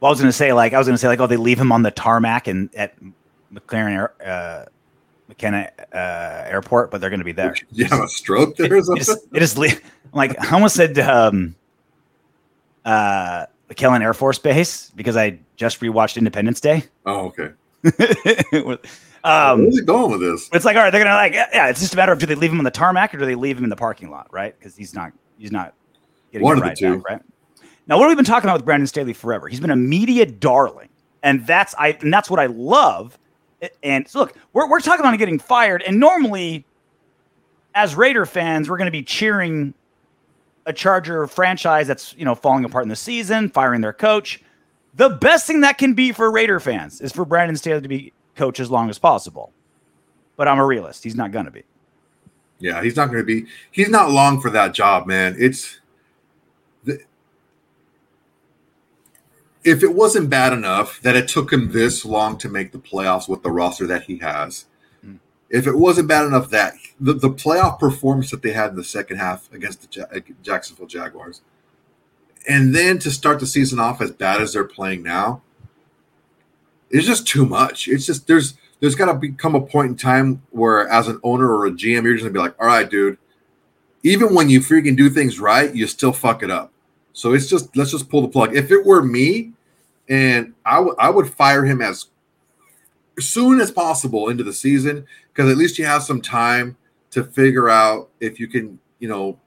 Well, I was gonna say like I was gonna say like oh they leave him on the tarmac and at McLaren Air, uh, McKenna uh, Airport, but they're gonna be there. You have a stroke there or It something? just, it just le- like I almost said um, uh, McKellen Air Force Base because I just rewatched Independence Day. Oh, okay. um, Where's he going with this? it's like all right, they're gonna like yeah, It's just a matter of do they leave him on the tarmac or do they leave him in the parking lot, right? Because he's not he's not getting One of the two. back, right? Now, what have we been talking about with Brandon Staley forever? He's been a media darling, and that's I and that's what I love. And so look, we're we're talking about getting fired, and normally, as Raider fans, we're going to be cheering a Charger franchise that's you know falling apart in the season, firing their coach. The best thing that can be for Raider fans is for Brandon Staley to be coach as long as possible. But I'm a realist; he's not going to be. Yeah, he's not going to be. He's not long for that job, man. It's the, if it wasn't bad enough that it took him this long to make the playoffs with the roster that he has. Mm. If it wasn't bad enough that the, the playoff performance that they had in the second half against the Ja- Jacksonville Jaguars, and then to start the season off as bad as they're playing now, it's just too much. It's just there's there's got to become a point in time where, as an owner or a GM, you're just gonna be like, all right, dude. Even when you freaking do things right, you still fuck it up. So it's just let's just pull the plug. If it were me, and I would I would fire him as soon as possible into the season because at least you have some time to figure out if you can, you know,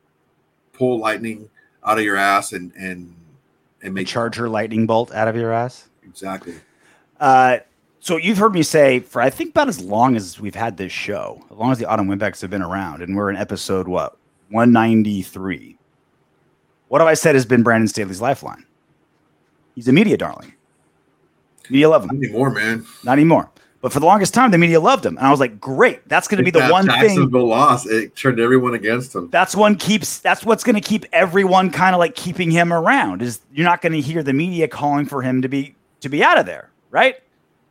pull lightning out of your ass and and and make Charger lightning bolt out of your ass. exactly. Uh, so you've heard me say for I think about as long as we've had this show, as long as the Autumn Windbags have been around, and we're in episode what 193. What have I said has been Brandon Staley's lifeline? He's a media darling. Media love him. Not anymore, man. Not anymore. But for the longest time, the media loved him, and I was like, "Great, that's going to be the one thing." Jacksonville loss. It turned everyone against him. That's one keeps. That's what's going to keep everyone kind of like keeping him around. Is you're not going to hear the media calling for him to be to be out of there, right?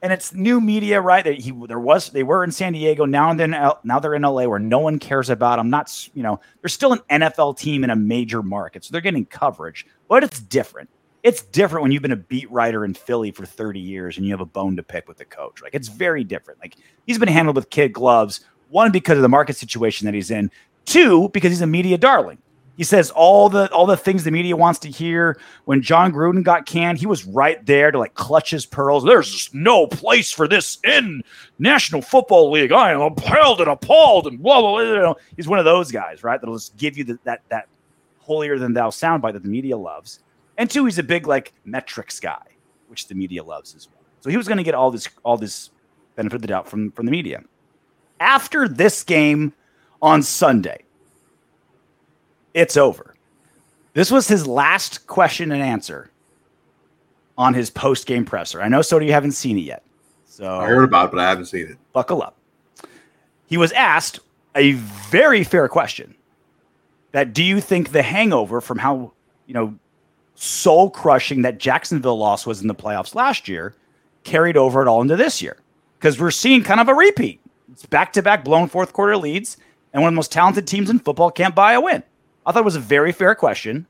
And it's new media, right? He there was they were in San Diego now and then now they're in LA where no one cares about them. Not you know they're still an NFL team in a major market, so they're getting coverage, but it's different. It's different when you've been a beat writer in Philly for 30 years and you have a bone to pick with the coach. Like it's very different. Like he's been handled with kid gloves. One because of the market situation that he's in. Two because he's a media darling. He says all the all the things the media wants to hear. When Jon Gruden got canned, he was right there to like clutch his pearls. There's no place for this in National Football League. I am appalled and appalled and blah blah. blah. He's one of those guys, right? That'll just give you the, that that holier than thou soundbite that the media loves. And two, he's a big like metrics guy, which the media loves as well. So he was going to get all this all this benefit of the doubt from from the media. After this game on Sunday, it's over. This was his last question and answer on his post game presser. I know, so do you haven't seen it yet. So I heard about it, but I haven't seen it. buckle up. He was asked a very fair question that do you think the hangover from how, you know, soul crushing that Jacksonville loss was in the playoffs last year carried over at all into this year? Because we're seeing kind of a repeat. It's back to back blown fourth quarter leads, and one of the most talented teams in football can't buy a win. I thought it was a very fair question.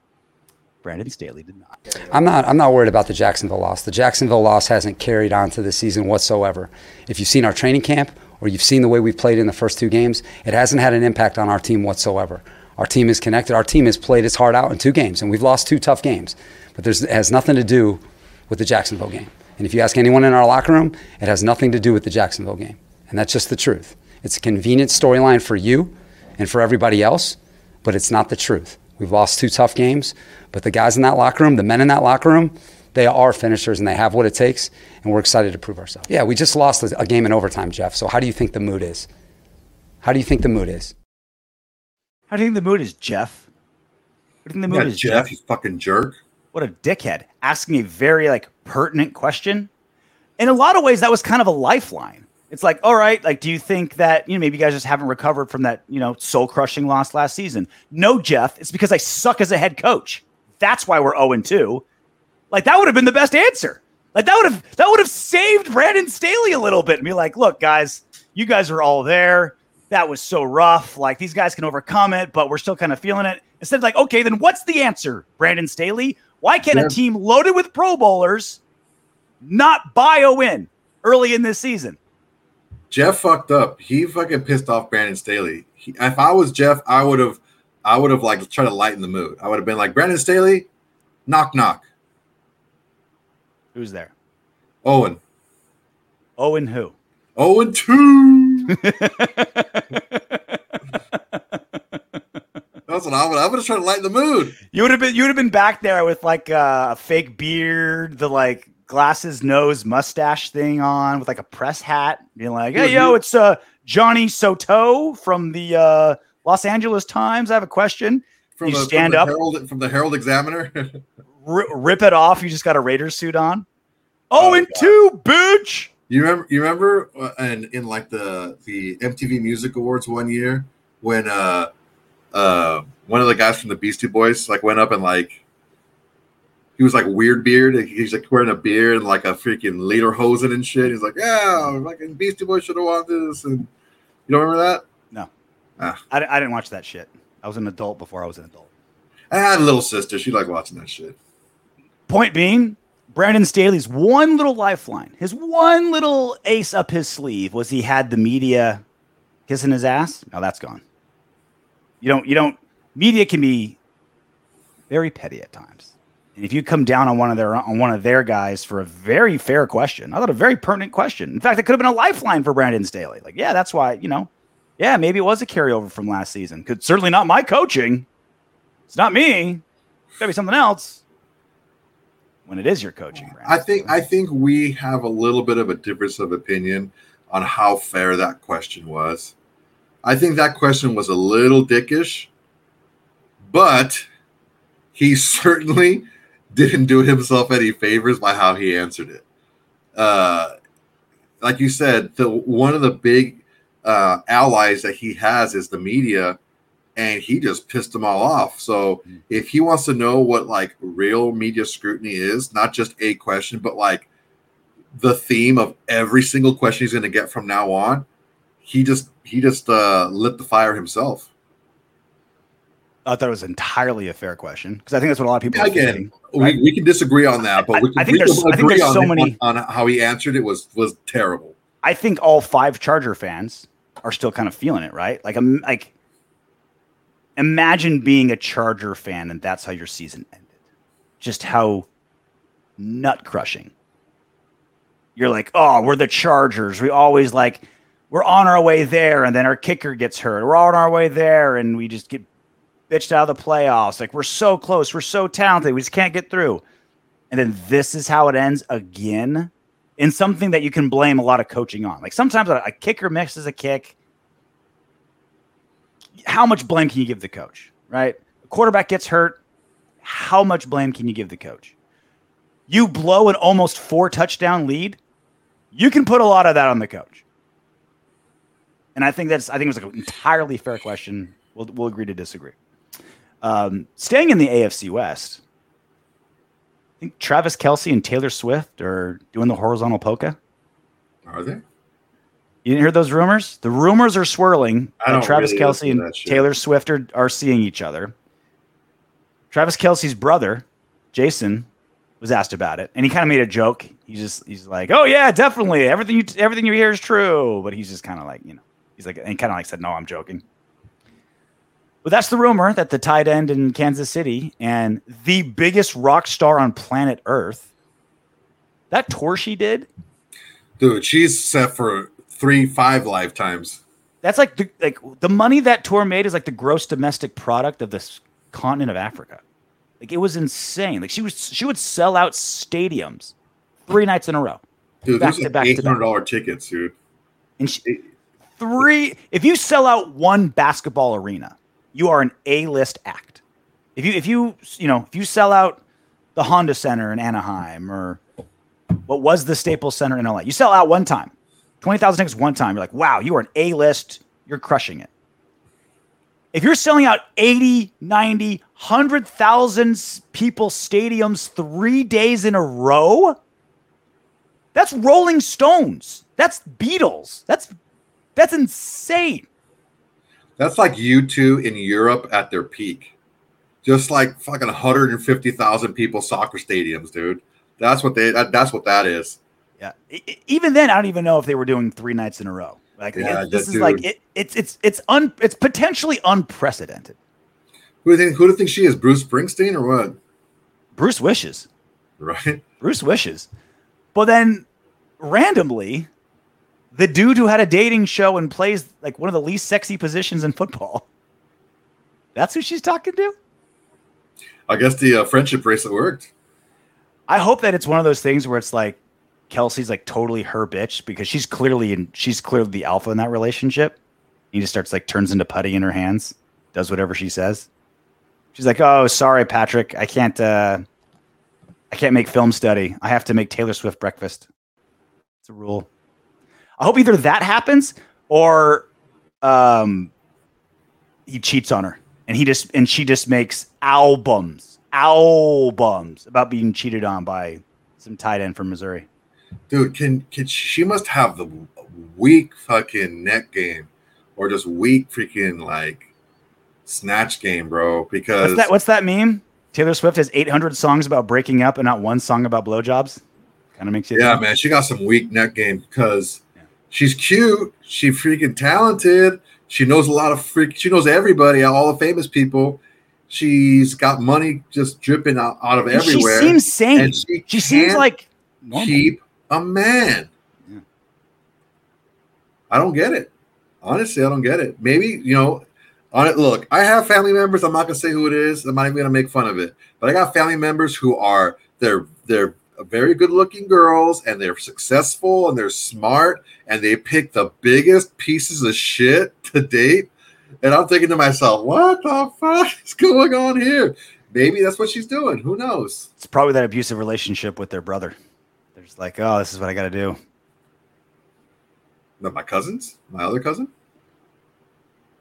Brandon Staley did not. I'm not. I'm not worried about the Jacksonville loss. The Jacksonville loss hasn't carried on to the season whatsoever. If you've seen our training camp or you've seen the way we've played in the first two games, it hasn't had an impact on our team whatsoever. Our team is connected. Our team has played its heart out in two games, and we've lost two tough games. But there's, it has nothing to do with the Jacksonville game. And if you ask anyone in our locker room, it has nothing to do with the Jacksonville game. And that's just the truth. It's a convenient storyline for you and for everybody else, but it's not the truth. We've lost two tough games, but the guys in that locker room, the men in that locker room, they are finishers and they have what it takes, and we're excited to prove ourselves. Yeah, we just lost a a game in overtime, Jeff. So how do you think the mood is? How do you think the mood is? How do you think the mood is, Jeff? What do you think the mood Yeah, is, Jeff, you fucking jerk. what a dickhead asking a very like pertinent question in a lot of ways that was kind of a lifeline it's like all right like do you think that you know maybe you guys just haven't recovered from that you know soul crushing loss last season? No jeff it's because i suck as a head coach. That's why we're 0 2 like that would have been the best answer. Like that would have that would have saved brandon staley a little bit and be like look guys you guys are all there. That was so rough. Like these guys can overcome it but we're still kind of feeling it. Instead of like okay then what's the answer brandon staley? Why can't Yeah. a team loaded with pro bowlers not buy a win early in this season Jeff fucked up. He fucking pissed off Brandon Staley. He, if I was Jeff, I would have, I would have like tried to lighten the mood. I would have been like, Brandon Staley, knock knock. who's there Owen, owen who Owen two. That's what I would. I would have tried to lighten the mood. You would have been you would have been back there with like uh, a fake beard, the like glasses, nose, mustache thing on, with like a press hat, being like, "Hey, yo, it's uh Johnny Soto from the uh, Los Angeles Times. I have a question. From You the, stand from up. Herald, from the Herald Examiner. R- rip it off. You just got a Raiders suit on. Oh, Oh, and God. two, bitch. You remember? You remember? Uh, and in like the the MTV Music Awards one year when uh uh one of the guys from the Beastie Boys like went up and like he was like weird beard. He's like wearing a beard and like a freaking leader hosen and shit. He's like, yeah, fucking Beastie Boys should have won this. And you don't remember that? Ah. I, I didn't watch that shit. I was an adult before I was an adult. I had a little sister. She liked watching that shit. Point being, Brandon Staley's one little lifeline, his one little ace up his sleeve was he had the media kissing his ass. Now that's gone. You don't, you don't, media can be very petty at times. If you come down on one of their on one of their guys for a very fair question, I thought a very pertinent question. In fact, it could have been a lifeline for Brandon Staley. Like, yeah, that's why, you know, yeah, maybe it was a carryover from last season. Could certainly not my coaching. It's not me. It's gotta be something else. When it is your coaching, Brandon. I think I think we have a little bit of a difference of opinion on how fair that question was. I think that question was a little dickish, but he certainly didn't do himself any favors by how he answered it. Uh, like you said, the one of the big uh, allies that he has is the media, and he just pissed them all off. So Mm-hmm. if he wants to know what like real media scrutiny is, not just a question, but like the theme of every single question he's going to get from now on, he just he just uh, lit the fire himself. I thought it was entirely a fair question because I think that's what a lot of people are Again, thinking. right? we, we can disagree on that, but I- we can, I think there's- I think there's on, so many- on, on how he answered it was was terrible. I think all five Charger fans are still kind of feeling it, right? Like, um, like, imagine being a Charger fan and that's how your season ended. Just how nut crushing. You're like, oh, we're the Chargers. We always like, we're on our way there, and then our kicker gets hurt. We're on our way there, and we just get bitched out of the playoffs. Like, we're so close. We're so talented. We just can't get through. And then this is how it ends again in something that you can blame a lot of coaching on. Like sometimes a, a kicker misses a kick. How much blame can you give the coach, right? A quarterback gets hurt. How much blame can you give the coach? You blow an almost four touchdown lead. You can put a lot of that on the coach. And I think that's I think it was like an entirely fair question. We'll we'll agree to disagree. Um, staying in the AFC West, I think Travis Kelce and Taylor Swift are doing the horizontal polka. Are they? You didn't hear those rumors? The rumors are swirling. That Travis really Kelce and. Taylor Swift are, are seeing each other. Travis Kelce's brother, Jason, was asked about it, and he kind of made a joke. He's just he's like, "Oh yeah, definitely. Everything you everything you hear is true." But he's just kind of like, you know, he's like, and kind of like said, "No, I'm joking." But that's the rumor that the tight end in Kansas City and the biggest rock star on planet Earth, that tour she did, Dude, she's set for three, five lifetimes. That's like the like the money that tour made is like the gross domestic product of this continent of Africa. Like it was insane. Like she was she would sell out stadiums three nights in a row. Dude, Back to are back eight hundred dollar tickets, dude. And she, three if you sell out one basketball arena, you are an A-list act. If you if you you know, if you sell out the Honda Center in Anaheim or what was the Staples Center in LA, you sell out one time. 20,000 tickets one time. You're like, wow, you are an A-list. You're crushing it. If you're selling out 80, 90, 100,000 s- people stadiums three days in a row, that's Rolling Stones. That's Beatles. That's that's insane. That's like U2 in Europe at their peak. Just like fucking 150,000 people soccer stadiums, dude. That's what they that, that's what that is. Yeah. Even then, I don't even know if they were doing three nights in a row. Like Yeah, it- this is like it, it's it's it's un it's potentially unprecedented. Who do you think who do you think she is? Bruce Springsteen or what? Bruce wishes. Right? Bruce wishes. But then randomly, the dude who had a dating show and plays like one of the least sexy positions in football. That's who she's talking to? I guess the uh, friendship bracelet worked. I hope that it's one of those things where it's like Kelce's like totally her bitch because she's clearly in she's clearly the alpha in that relationship. He just starts like turns into putty in her hands, does whatever she says. She's like, "Oh, sorry, Patrick, I can't. uh I can't make film study. I have to make Taylor Swift breakfast. It's a rule." I hope either that happens or um he cheats on her and he just and she just makes albums, albums about being cheated on by some tight end from Missouri. Dude, can can she must have the weak fucking neck game or just weak freaking like snatch game, bro. Because What's that? What's that meme? Taylor Swift has 800 songs about breaking up and not one song about blowjobs. Kind of makes you. yeah, think. man, she got some weak neck game because she's cute, she freaking talented, she knows a lot of freak, she knows everybody, all the famous people. She's got money just dripping out, out of And everywhere. She seems sane. and She, she seems like normal. keep a man. Yeah. I don't get it. Honestly, I don't get it. Maybe, you know, on it. Look, I have family members. I'm not gonna say who it is. I'm not even gonna make fun of it. But I got family members who are they're they're very good looking girls and they're successful and they're smart and they pick the biggest pieces of shit to date. And I'm thinking to myself, what the fuck is going on here? Maybe that's what she's doing. Who knows? It's probably that abusive relationship with their brother. They're just like, oh, this is what I got to do. No, my cousins, my other cousin.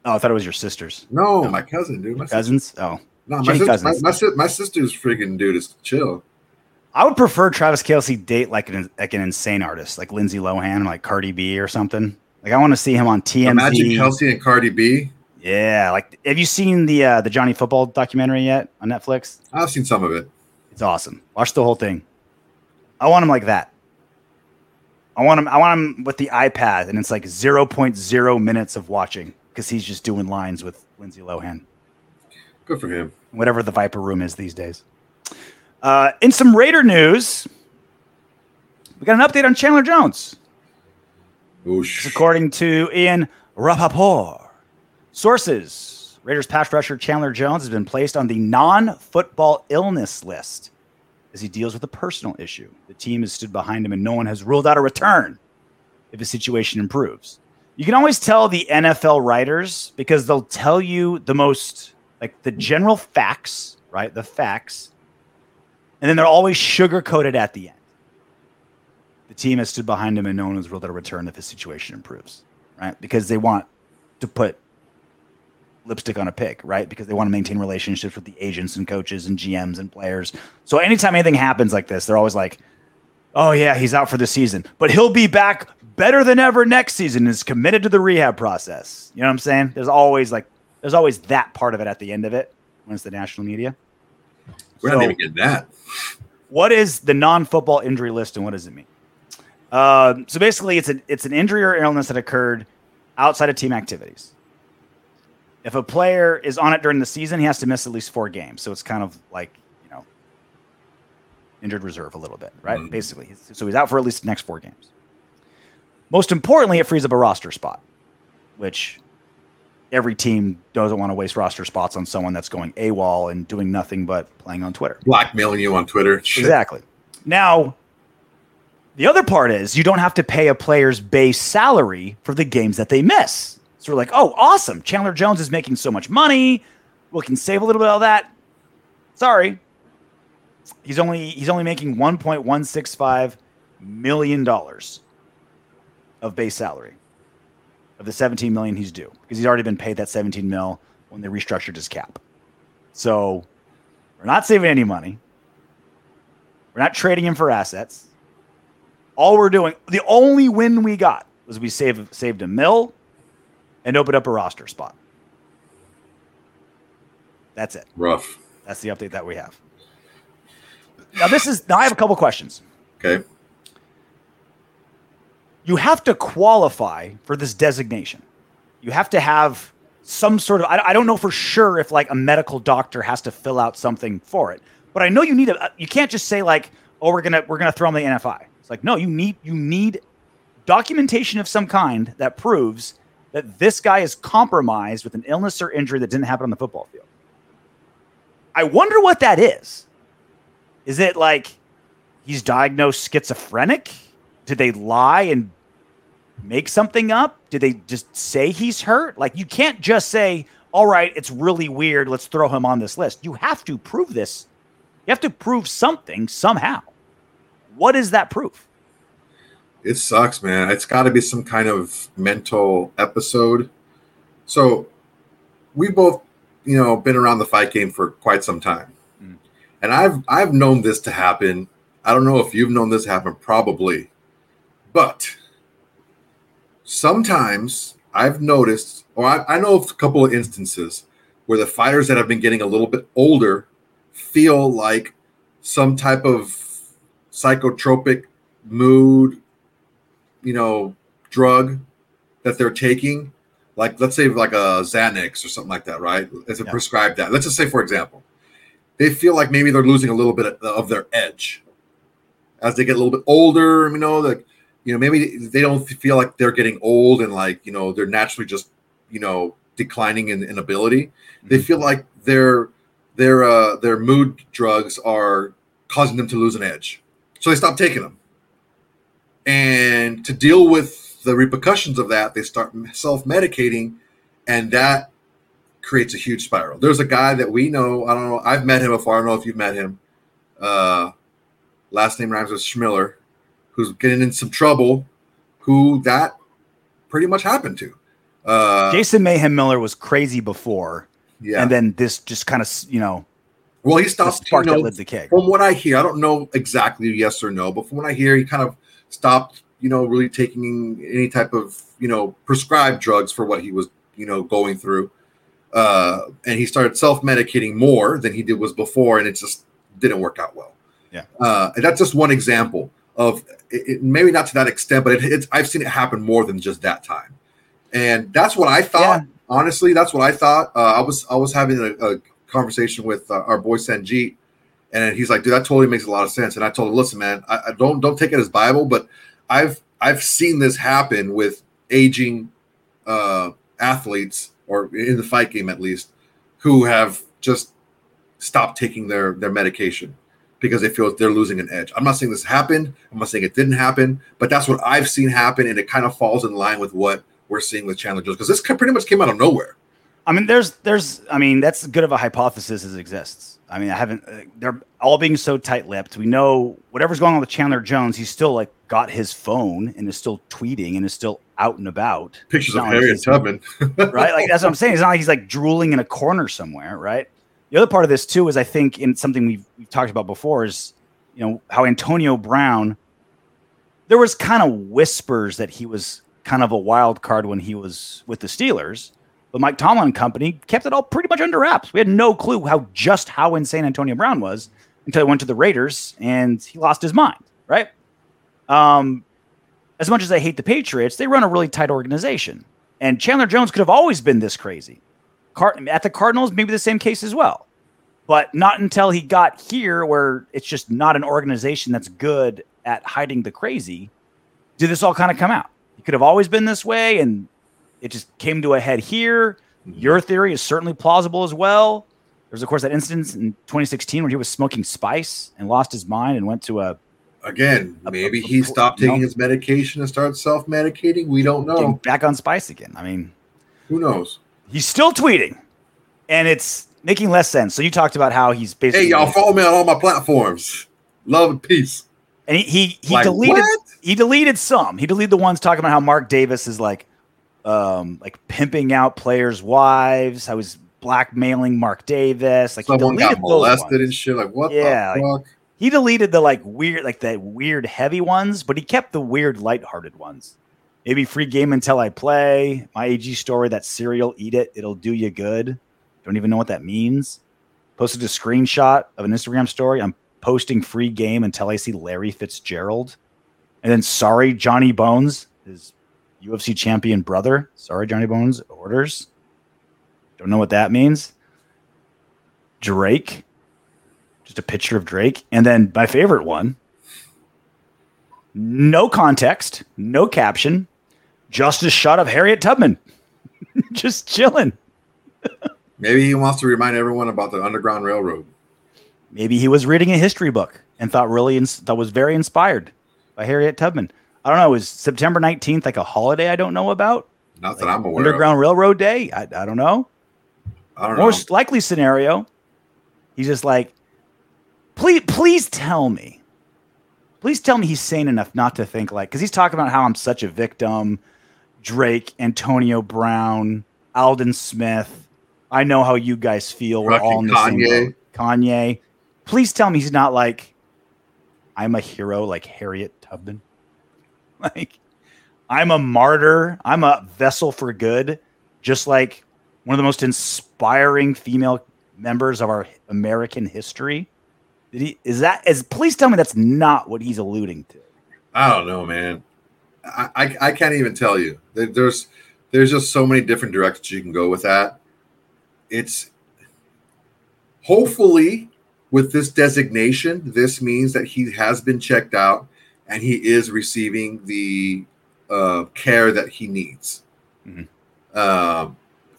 Oh, I thought it was your sisters. No, my cousin, dude. My sister. Cousins? Oh. No, my, Jenny sis- my, my, my sister's freaking dude is chill. I would prefer Travis Kelce date like an like an insane artist, like Lindsay Lohan, like Cardi B or something. Like I want to see him on TMZ. Imagine Kelce and Cardi B. Yeah, like have you seen the uh, the Johnny Football documentary yet on Netflix? I've seen some of it. It's awesome. Watch the whole thing. I want him like that. I want him. I want him with the iPad, and it's like 0.0 minutes of watching because he's just doing lines with Lindsay Lohan, Good for him. whatever the Viper Room is these days. Uh, in some Raider news, we got an update on Chandler Jones. Oosh. According to Ian Rapoport, sources, Raiders pass rusher Chandler Jones has been placed on the non-football illness list as he deals with a personal issue. The team has stood behind him and no one has ruled out a return if his situation improves. You can always tell the NFL writers because they'll tell you the most like the general facts, right? The facts. And then they're always sugar coated at the end. The team has stood behind him and no one has ruled out a return if his situation improves, right? Because they want to put lipstick on a pig, right? Because they want to maintain relationships with the agents and coaches and GMs and players. So anytime anything happens like this, they're always like, "Oh yeah, he's out for the season, but he'll be back better than ever next season." Is committed to the rehab process. You know what I'm saying? There's always like, there's always that part of it at the end of it when it's the national media. We're So- not even getting that. what is the non-football injury list and what does it mean? Um, so basically, it's an it's an injury or illness that occurred outside of team activities. If a player is on it during the season, he has to miss at least four games. So it's kind of like you know injured reserve a little bit, right? Mhm. Basically, so he's out for at least the next four games. Most importantly, it frees up a roster spot, which every team doesn't want to waste roster spots on someone that's going AWOL and doing nothing but playing on Twitter. Blackmailing you on Twitter. Shit. Exactly. Now, the other part is you don't have to pay a player's base salary for the games that they miss. So we're like, oh, awesome. Chandler Jones is making so much money. We can save a little bit of that. Sorry. He's only he's only making 1.165 million dollars of base salary of the 17 million he's due because he's already been paid that 17 mil when they restructured his cap. So we're not saving any money. We're not trading him for assets. All we're doing, the only win we got was we saved saved a mill and opened up a roster spot. That's it. Rough. That's the update that we have. Now this is now I have a couple questions. Okay. You have to qualify for this designation. You have to have some sort of I, I don't know for sure if like a medical doctor has to fill out something for it, but I know you need a you can't just say like, "Oh, we're going to we're to throw him the NFI." It's like, "No, you need you need documentation of some kind that proves that this guy is compromised with an illness or injury that didn't happen on the football field." I wonder what that is. Is it like he's diagnosed schizophrenic? Did they lie and make something up? Did they just say he's hurt? Like you can't just say, "All right, it's really weird. Let's throw him on this list." You have to prove this. You have to prove something somehow. What is that proof? It sucks, man. It's got to be some kind of mental episode. So, we both, you know, been around the fight game for quite some time, Mm. and I've I've known this to happen. I don't know if you've known this happen, probably, but sometimes I've noticed, or I, I know of a couple of instances where the fighters that have been getting a little bit older feel like some type of psychotropic mood, you know, drug that they're taking, like let's say like a Xanax or something like that, right? As a Yeah. prescribed that. Let's just say, for example, they feel like maybe they're losing a little bit of, of their edge as they get a little bit older. You know, like you know, maybe they don't feel like they're getting old and like you know they're naturally just you know declining in, in ability. They Mhm. feel like their their uh, their mood drugs are causing them to lose an edge, so they stop taking them. And to deal with the repercussions of that, they start self medicating, and that creates a huge spiral. There's a guy that we know. I don't know. I've met him before. I don't know if you've met him. Uh, last name rhymes with Schmiller, who's getting in some trouble. Who that pretty much happened to. Uh, Jason Mayhem Miller was crazy before, yeah. and then this just kind of you know well, he stopped. you know, lit the cake. from what I hear, I don't know exactly yes or no, but from what I hear, he kind of stopped, you know, really taking any type of, you know, prescribed drugs for what he was, you know, going through. Uh, and he started self-medicating more than he did was before, and it just didn't work out well. Yeah. Uh, and that's just one example of it, maybe not to that extent, but it, it's I've seen it happen more than just that time. And that's what I thought. Yeah. Honestly, that's what I thought. Uh, I was I was having a, a conversation with uh, our boy Sanjeet, and he's like, "Dude, that totally makes a lot of sense." And I told him, "Listen, man, I, I don't don't take it as Bible, but I've I've seen this happen with aging uh, athletes, or in the fight game at least, who have just stopped taking their their medication because they feel they're losing an edge. I'm not saying this happened. I'm not saying it didn't happen, but that's what I've seen happen, and it kind of falls in line with what we're seeing with Chandler Jones because this pretty much came out of nowhere. I mean, there's, there's, I mean, that's as good of a hypothesis as exists. I mean, I haven't, uh, they're all being so tight lipped. We know whatever's going on with Chandler Jones, he's still like got his phone and is still tweeting and is still out and about. Pictures of like Harriet Tubman. right? Like that's what I'm saying. It's not like he's like drooling in a corner somewhere, right? The other part of this too is I think in something we've, talked about before is you know how Antonio Brown. There was kind of whispers that he was kind of a wild card when he was with the Steelers, but Mike Tomlin and company kept it all pretty much under wraps. We had no clue how just how insane Antonio Brown was until he went to the Raiders and he lost his mind, right? Um, as much as I hate the Patriots, they run a really tight organization. And Chandler Jones could have always been this crazy. Car- at the Cardinals, maybe the same case as well. But not until he got here, where it's just not an organization that's good at hiding the crazy, did this all kind of come out. He could have always been this way, and it just came to a head here. Mm-hmm. Your theory is certainly plausible as well. There's, of course, that instance in 2016 where he was smoking spice and lost his mind and went to a Again, maybe he stopped taking his medication and started self-medicating. We don't know. back on spice again. I mean, Who knows? He's still tweeting, and it's making less sense. So you talked about how he's basically Hey, y'all follow me on all my platforms. Love and peace. and he he, he Like, deleted what? he deleted some. He deleted the ones talking about how Mark Davis is like um like pimping out players' wives. How he's blackmailing Mark Davis. Like he Someone got deleted those molested ones. and shit. Like what Yeah, the like- fuck? He deleted the like weird, like the weird heavy ones, but he kept the weird lighthearted ones. Maybe free game until I play. My AG story, that cereal, eat it. It'll do you good. Don't even know what that means. Posted a screenshot of an Instagram story. I'm posting free game until I see Larry Fitzgerald. And then sorry, Johnny Bones, his UFC champion brother. Sorry, Johnny Bones orders. Don't know what that means. Drake just a picture of Drake. And then my favorite one no context, no caption, just a shot of Harriet Tubman just chilling. Maybe he wants to remind everyone about the Underground Railroad. Maybe he was reading a history book and thought really ins- that was very inspired by Harriet Tubman. I don't know. Is September 19th like a holiday I don't know about? Not that I'm aware Underground Railroad Day? I, I don't know. I don't know. Most likely scenario, he's just like, please, please tell me, please tell me he's sane enough not to think like, because he's talking about how I'm such a victim. Drake, Antonio Brown, Aldon Smith. I know how you guys feel. We're all in the Fucking same boat. Kanye. Please tell me he's not like, I'm a hero like Harriet Tubman. Like, I'm a martyr. I'm a vessel for good, just like one of the most inspiring female members of our American history. Did he, is that is please tell me that's not what he's alluding to. I don't know, man. I, I, I can't even tell you. There's there's just so many different directions you can go with that. It's hopefully with this designation, this means that he has been checked out and he is receiving the uh, care that he needs. Mhm. Um,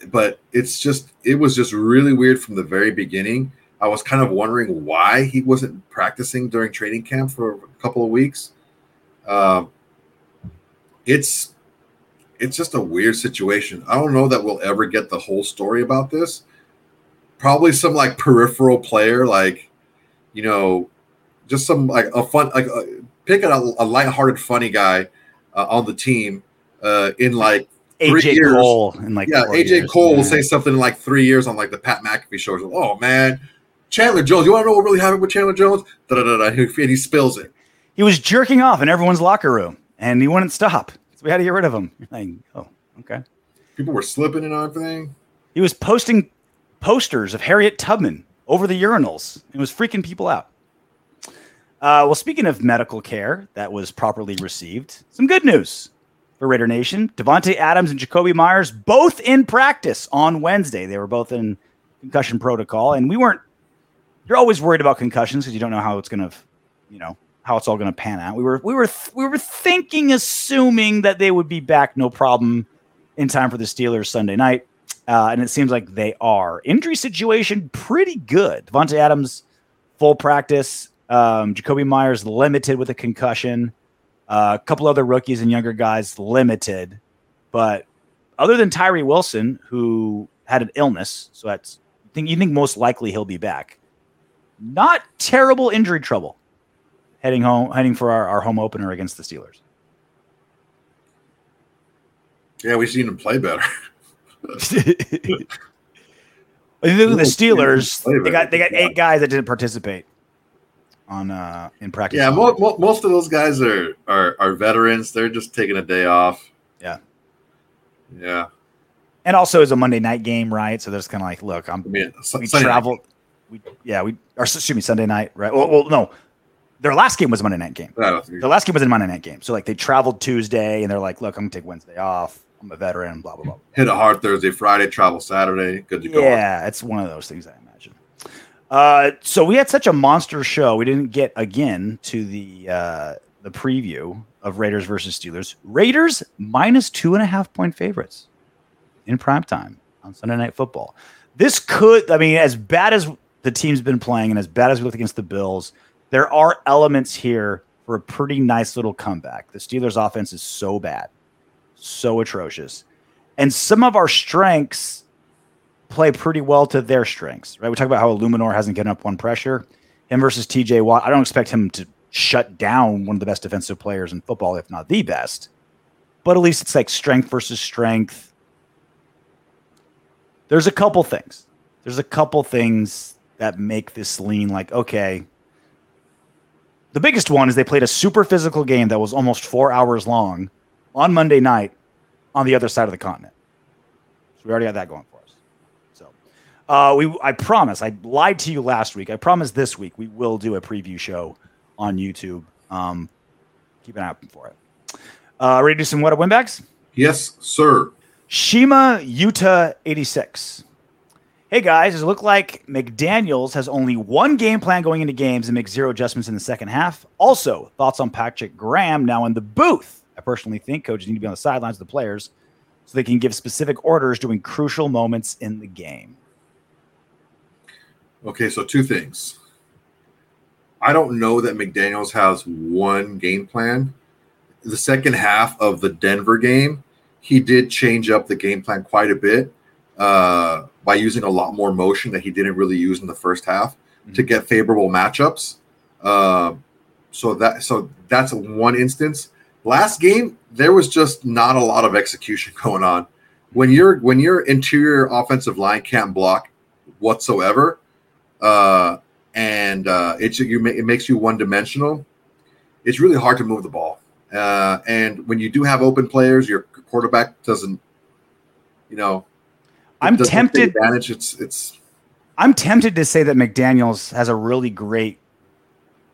but it's just it was just really weird from the very beginning. I was kind of wondering why he wasn't practicing during training camp for a couple of weeks. Um, it's it's just a weird situation. I don't know that we'll ever get the whole story about this. Probably some like peripheral player, like you know, just some like a fun like uh, pick a, a lighthearted, funny guy uh, on the team uh, in like three AJ years. Cole and like yeah, AJ years. Cole will say something in like three years on like the Pat McAfee shows. Oh man, Chandler Jones. You want to know what really happened with Chandler Jones? Da da da da. And he spills it. he was jerking off in everyone's locker room, and he wouldn't stop. So we had to get rid of him. Like, oh, okay. People were slipping and everything. He was posting posters of Harriet Tubman over the urinals. It was freaking people out. Uh, well, speaking of medical care that was properly received, some good news for Raider Nation. Davante Adams and Jakobi Meyers both in practice on Wednesday. They were both in concussion protocol, and we weren't. You're always worried about concussions because you don't know how it's going to, you know, how it's all going to pan out. We were we were we were thinking, assuming that they would be back, no problem, in time for the Steelers Sunday night. Uh, and it seems like they are. Injury situation pretty good. Davante Adams, full practice. Um, Jakobi Meyers limited with a concussion. Uh, a couple other rookies and younger guys limited. But other than Tyree Wilson, who had an illness, so that's think you think most likely he'll be back. Not terrible injury trouble. Heading home, heading for our, our home opener against the Steelers. Yeah, we've seen him play better. The Steelers, they got they got eight guys that didn't participate on uh in practice. Yeah, mo- mo- most of those guys are, are are veterans. They're just taking a day off. Yeah. Yeah. and also it's a Monday night game, right? So there's kind of like, look, I'm I mean, we Sunday night. We yeah, we or excuse me, Sunday night, right? Well, well, no, their last game was a Monday night game. Their last game was a Monday night game, so like they traveled Tuesday, and they're like, look, I'm gonna take Wednesday off. I'm a veteran, blah blah blah. hit a hard Thursday, Friday, travel Saturday. Good to go. Yeah, it's one of those things I imagine. Uh, so we had such a monster show. We didn't get again to the uh, the preview of Raiders versus Steelers. Raiders minus two and a half point favorites in prime time on Sunday Night Football. This could, I mean, as bad as the team's been playing and as bad as we look against the Bills, there are elements here for a pretty nice little comeback. The Steelers' offense is so bad, so atrocious, and some of our strengths play pretty well to their strengths, right? We talk about how Eluemunor hasn't given up one pressure. Him versus TJ Watt. I don't expect him to shut down one of the best defensive players in football, if not the best. But at least it's like strength versus strength. There's a couple things. There's a couple things that make this lean like, okay. The biggest one is they played a super physical game that was almost four hours long on Monday night on the other side of the continent. So we already got that going for us. So uh, we I promise I lied to you last week. I promise this week we will do a preview show on YouTube. Um, keep an eye out for it. Uh, ready to do some what a winbacks? Yes, sir. Shima Utah 86. Hey guys, it look like McDaniels has only one game plan going into games and makes zero adjustments in the second half? Also, thoughts on Patrick Graham now in the booth? I personally think coaches need to be on the sidelines of the players so they can give specific orders during crucial moments in the game. Okay, so two things. I don't know that McDaniels has one game plan. The second half of the Denver game, he did change up the game plan quite a bit uh, by using a lot more motion that he didn't really use in the first half to get favorable matchups. Uh, so that so that's one instance. Last game, there was just not a lot of execution going on. When your when your interior offensive line can't block whatsoever, uh, and uh, it's you it makes you one dimensional. It's really hard to move the ball. Uh, and when you do have open players, your quarterback doesn't, you know, I'm tempted. Advantage. It's it's I'm tempted to say that McDaniels has a really great,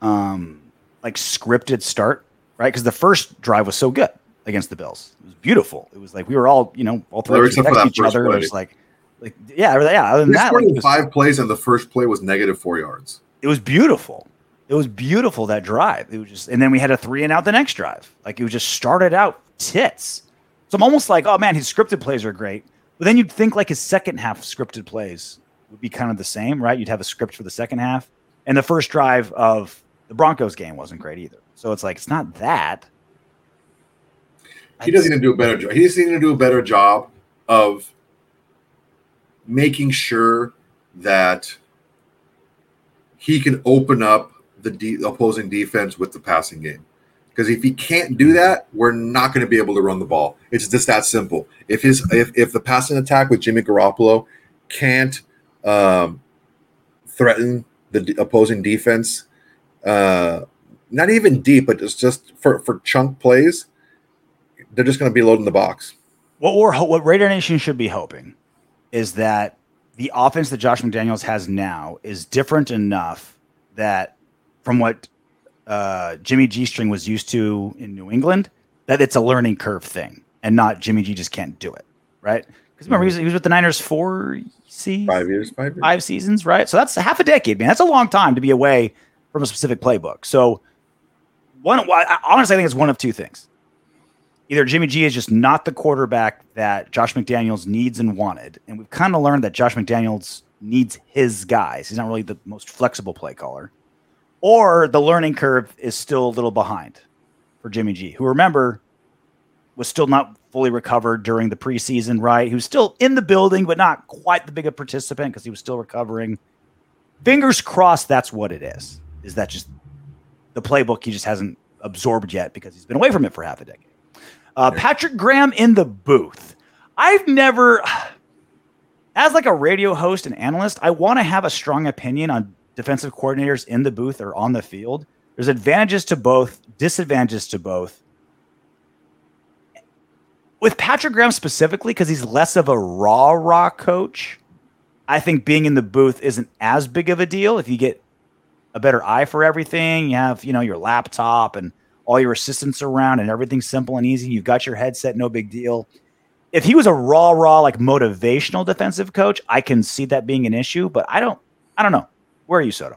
um, like scripted start, right? Because the first drive was so good against the Bills. It was beautiful. It was like we were all, you know, all three of us except next to each other. play. It was like, like yeah, yeah. Other than that, like, was, five plays, and the first play was negative four yards. it was beautiful. It was beautiful that drive. It was just, and then we had a three and out the next drive. Like it was just started out tits. So I'm almost like, oh man, his scripted plays are great. But then you'd think like his second half scripted plays would be kind of the same, right? You'd have a script for the second half. And the first drive of the Broncos game wasn't great either. So it's like it's not that. He doesn't even do a better job. He doesn't even do a better job of making sure that he can open up the de- opposing defense with the passing game. Because if he can't do that, we're not going to be able to run the ball. It's just that simple. If his if, if the passing attack with Jimmy Garoppolo can't um, threaten the opposing defense, uh, not even deep, but just just for for chunk plays, they're just going to be loading the box. What we're what Raider Nation should be hoping is that the offense that Josh McDaniels has now is different enough that from what uh, Jimmy G String was used to in New England, that it's a learning curve thing and not Jimmy G just can't do it, right? Because remember he was, he was with the Niners four seasons, Five years, five years. five seasons, right? So that's half a decade, man. That's a long time to be away from a specific playbook. So one, I, honestly, I think it's one of two things. Either Jimmy G is just not the quarterback that Josh McDaniels needs and wanted, and we've kind of learned that Josh McDaniels needs his guys. He's not really the most flexible play caller, or the learning curve is still a little behind for Jimmy G, who remember was still not fully recovered during the preseason, right? Was still in the building, but not quite the big a participant because he was still recovering. Fingers crossed that's what it is. Is that just the playbook he just hasn't absorbed yet because he's been away from it for half a decade? Uh, Patrick Graham in the booth. I've never, as like a radio host and analyst, I want to have a strong opinion on defensive coordinators in the booth or on the field. There's advantages to both, disadvantages to both with Patrick Graham specifically, because he's less of a raw raw coach, I think being in the booth isn't as big of a deal. If you get a better eye for everything, you have you know your laptop and all your assistants around, and everything's simple and easy. You've got your headset, no big deal. If he was a raw raw like motivational defensive coach, I can see that being an issue. But I don't, I don't know. Where are you, Soto?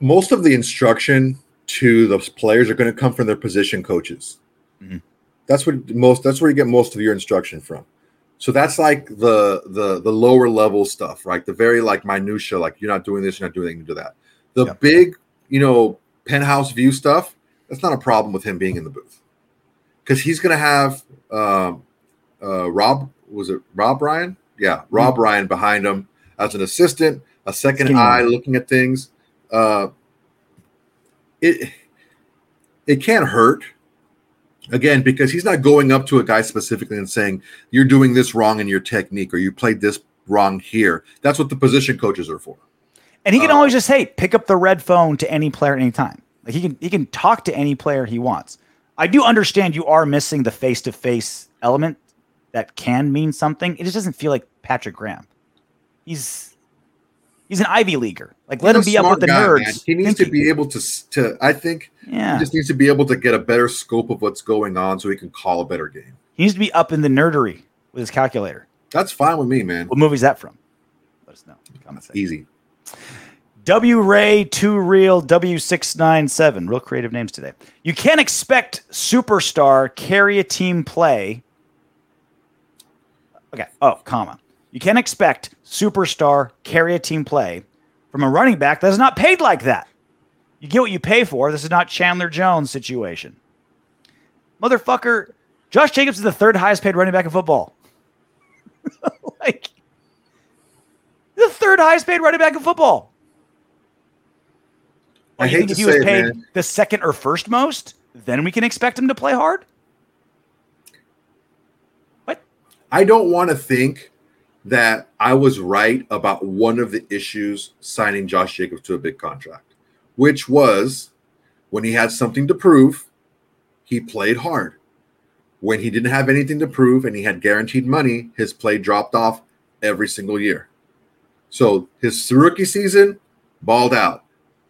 Most of the instruction to the players are going to come from their position coaches. Mhm. That's what most. That's where you get most of your instruction from. So that's like the the the lower level stuff, right? The very like minutia, like you're not doing this, you're not doing anything to that. The Yep. big, you know, penthouse view stuff. That's not a problem with him being in the booth because he's going to have um, uh, Rob. Was it Rob Ryan? Yeah, Rob Ryan behind him as an assistant, a second Skinny eye looking at things. Uh, it it can't hurt again because he's not going up to a guy specifically and saying you're doing this wrong in your technique or you played this wrong here. That's what the position coaches are for. And he can Uh, always just hey, pick up the red phone to any player at any time. Like he can he can talk to any player he wants. I do understand you are missing the face to face element that can mean something. It just doesn't feel like Patrick Graham. He's he's an Ivy leaguer. Like let him He's be up with the guy, nerds. man. He needs to be able to to. I think yeah. he just needs to be able to get a better scope of what's going on so he can call a better game. he needs to be up in the nerdery with his calculator. That's fine with me, man. What movie's that from? Let us know. comment section. Easy. W Ray Two Real W six nine seven. Real creative names today. You can't expect superstar carry a team play. Okay. Oh, comma. You can't expect superstar carry a team play from a running back that is not paid like that. You get what you pay for. This is not Chandler Jones situation. Motherfucker, Josh Jacobs is the third highest paid running back in football. like the third highest paid running back in football. I hate if he was it, paid man. the second or first most, then we can expect him to play hard. What? I don't want to think that I was right about one of the issues signing Josh Jacobs to a big contract, which was when he had something to prove, he played hard. When he didn't have anything to prove and he had guaranteed money, his play dropped off every single year. So his rookie season, balled out.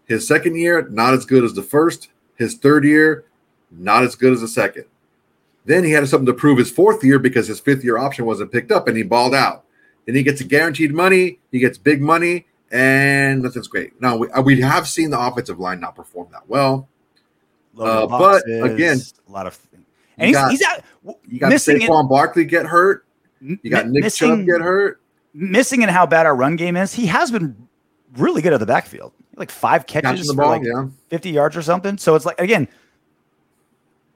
His second year, not as good as the first. His third year, not as good as the second. Then he had something to prove his fourth year because his fifth year option wasn't picked up and he balled out. Then he gets a guaranteed money, he gets big money, and nothing's great. Now, we, uh, we have seen the offensive line not perform that well. Uh, but, again, a lot of, you and he's, got- he's out You got missing it, Saquon Barkley get hurt. You got mi- Nick Chubb get hurt. missing in how bad our run game is. He has been really good at the backfield, like five catches for ball, like yeah. 50 yards or something. So it's like again,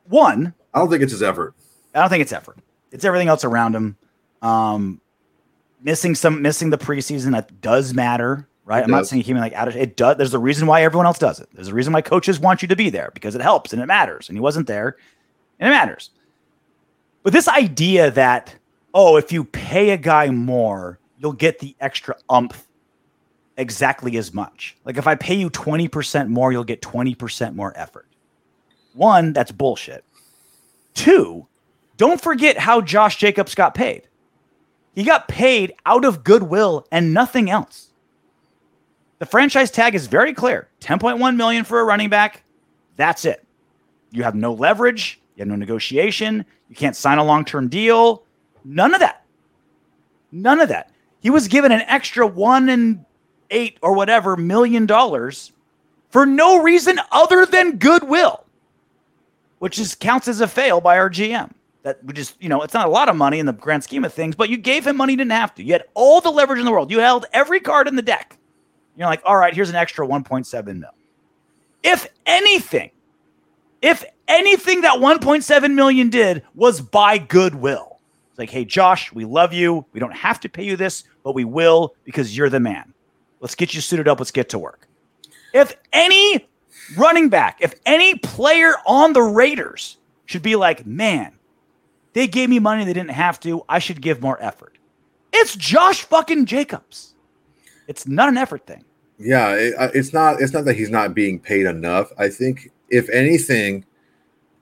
one, I don't think it's his effort. I don't think it's effort. It's everything else around him. Um, missing some, missing the preseason that does matter, right? It I'm not saying in like out of it does. There's a reason why everyone else does it. There's a reason why coaches want you to be there because it helps and it matters. And he wasn't there, and it matters. But this idea that oh, if you pay a guy more, you'll get the extra umph exactly as much. Like if I pay you 20% more, you'll get 20% more effort. One, that's bullshit. Two, don't forget how Josh Jacobs got paid. He got paid out of goodwill and nothing else. The franchise tag is very clear. 10.1 million for a running back. That's it. You have no leverage, you have no negotiation, you can't sign a long-term deal. None of that. None of that. He was given an extra 1 and 8 or whatever million dollars for no reason other than goodwill, which is counts as a fail by our GM that we just, you know, it's not a lot of money in the grand scheme of things, but you gave him money, you didn't have to. You had all the leverage in the world. You held every card in the deck. You're like, all right, here's an extra 1.7 mil. If anything, if anything that 1.7 million did was by goodwill. It's like, hey, Josh, we love you. We don't have to pay you this, but we will because you're the man. Let's get you suited up. Let's get to work. If any running back, if any player on the Raiders should be like, man, they gave me money they didn't have to. I should give more effort. It's Josh fucking Jacobs. It's not an effort thing. Yeah, it, uh, it's not. It's not that he's not being paid enough. I think, if anything,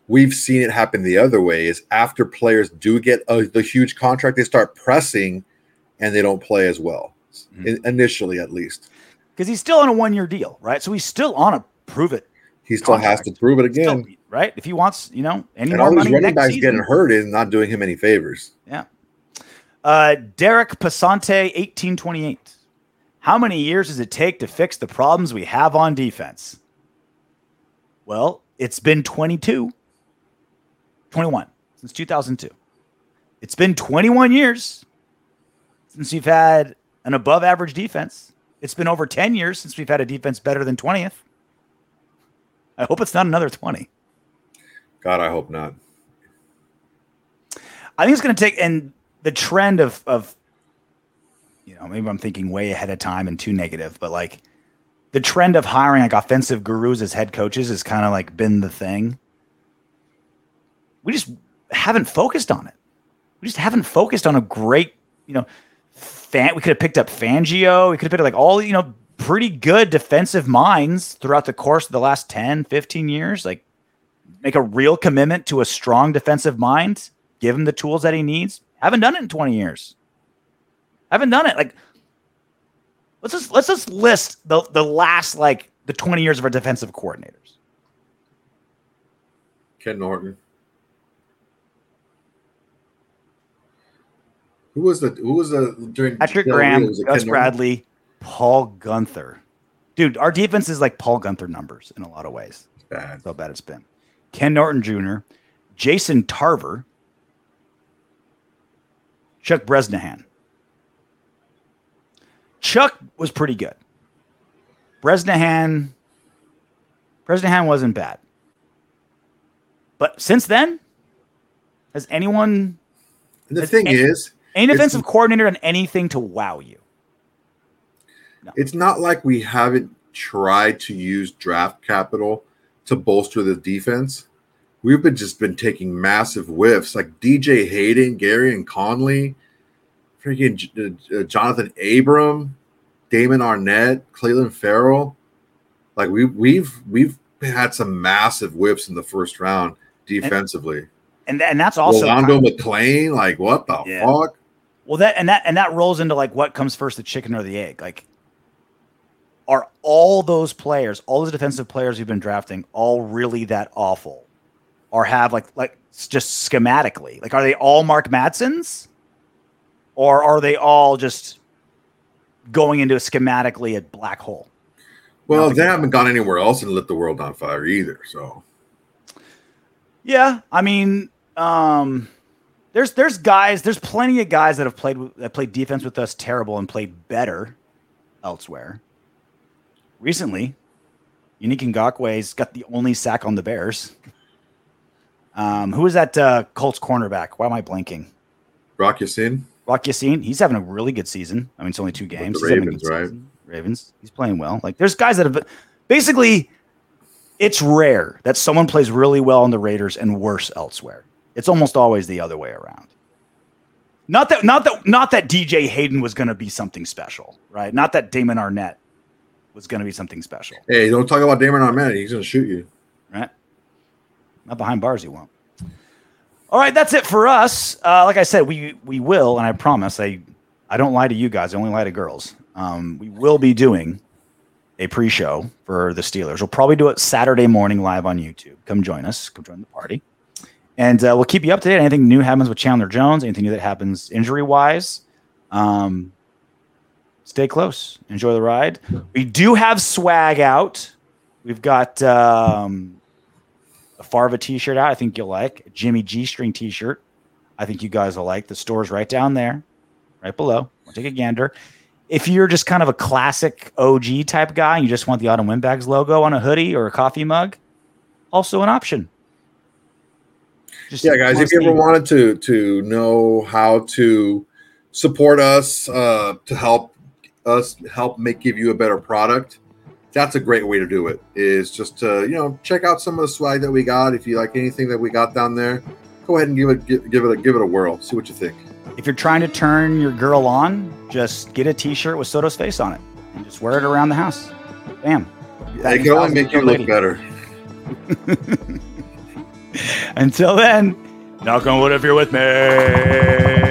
we've seen it happen the other way. Is after players do get a, the huge contract, they start pressing, and they don't play as well in, initially, at least. Because he's still on a one year deal, right? So he's still on a prove it, He still has to prove it still, again. Right? If he wants, you know, any And more all these money running backs season, getting hurt is not doing him any favors. Yeah. Uh, Derek Pasante, 1828. How many years does it take to fix the problems we have on defense? Well, it's been 22, 21 since 2002. It's been 21 years since we've had an above average defense. It's been over 10 years since we've had a defense better than 20th. I hope it's not another 20. God, I hope not. I think it's going to take and the trend of of you know maybe I'm thinking way ahead of time and too negative, but like the trend of hiring like offensive gurus as head coaches has kind of like been the thing. We just haven't focused on it. We just haven't focused on a great you know fan. We could have picked up Fangio. We could have picked up like all you know pretty good defensive minds throughout the course of the last 10, 15 years. Like make a real commitment to a strong defensive mind, give him the tools that he needs. Haven't done it in 20 years. Haven't done it. Like let's just let's just list the the last like the 20 years of our defensive coordinators. Ken Norton. Who was the who was the during Patrick Graham, Rio, was it Gus Norton? Bradley, Paul Guenther. Dude, our defense is like Paul Guenther numbers in a lot of ways. Bad. That's how bad it's been. Ken Norton Jr., Jason Tarver, Chuck Bresnahan. Chuck was pretty good. Bresnahan, Bresnahan wasn't bad. But since then, has anyone, the It's- thing and- is, any defensive coordinator done anything to wow you? it's not like we haven't tried to use draft capital to bolster the defense. We've been just been taking massive whiffs, like DJ Hayden, Gareon Conley, freaking J- uh, Johnathan Abram, Damon Arnette, Clelin Ferrell. Like we we've we've had some massive whiffs in the first round defensively. And, and that's also Rolando McClain, like what the Yeah. fuck? Well, that and that and that rolls into like what comes first, the chicken or the egg? Like, are all those players, all those defensive players we've been drafting, all really that awful, or have like like just schematically, like are they all Mark Madsons, or are they all just going into a schematically a black hole? Well, they haven't gone anywhere else and lit the world on fire either. So Yeah, I mean, um, there's there's guys, there's plenty of guys that have played that played defense with us terrible and played better elsewhere. Recently, Yannick Ngakoue's got the only sack on the Bears. Um, who is that uh, Colts cornerback? Why am I blanking? Rock Ya-Sin. Rock Ya-Sin. He's having a really good season. I mean, it's only two games. the He's having a Ravens, right? season. Ravens. He's playing well. Like there's guys that have basically it's rare that someone plays really well on the Raiders and worse elsewhere. It's almost always the other way around. Not that not that not that DJ Hayden was going to be something special, right? Not that Damon Arnette was going to be something special, Hey, don't talk about Damon Arnette. He's going to shoot you. right? Not behind bars, he won't. All right, that's it for us. Uh, like I said, we we will, and I promise, I I don't lie to you guys. I only lie to girls. Um, we will be doing a pre-show for the Steelers. We'll probably do it Saturday morning live on YouTube. Come join us. Come join the party, and uh, we'll keep you up to date. Anything new happens with Chandler Jones. Anything new that happens injury-wise. Um, stay close. Enjoy the ride. We do have swag out. We've got um, a Farva t-shirt out. I think you'll like Jimmy G string t-shirt. I think you guys will like. The store's right down there, right below. We'll take a gander. If you're just kind of a classic OG type guy and you just want the Autumn Windbags logo on a hoodie or a coffee mug, also an option. Just Yeah, guys, if you ever wanted to to know how to support us, uh, to help us help make give you a better product, that's a great way to do it. Is just to you know check out some of the swag that we got. If you like anything that we got down there, go ahead and give it give, give it a give it a whirl. See what you think. if you're trying to turn your girl on, just get a t-shirt with Soto's face on it and just wear it around the house. Bam. It can only make you look Lady. better. Until then, knock on wood if you're with me.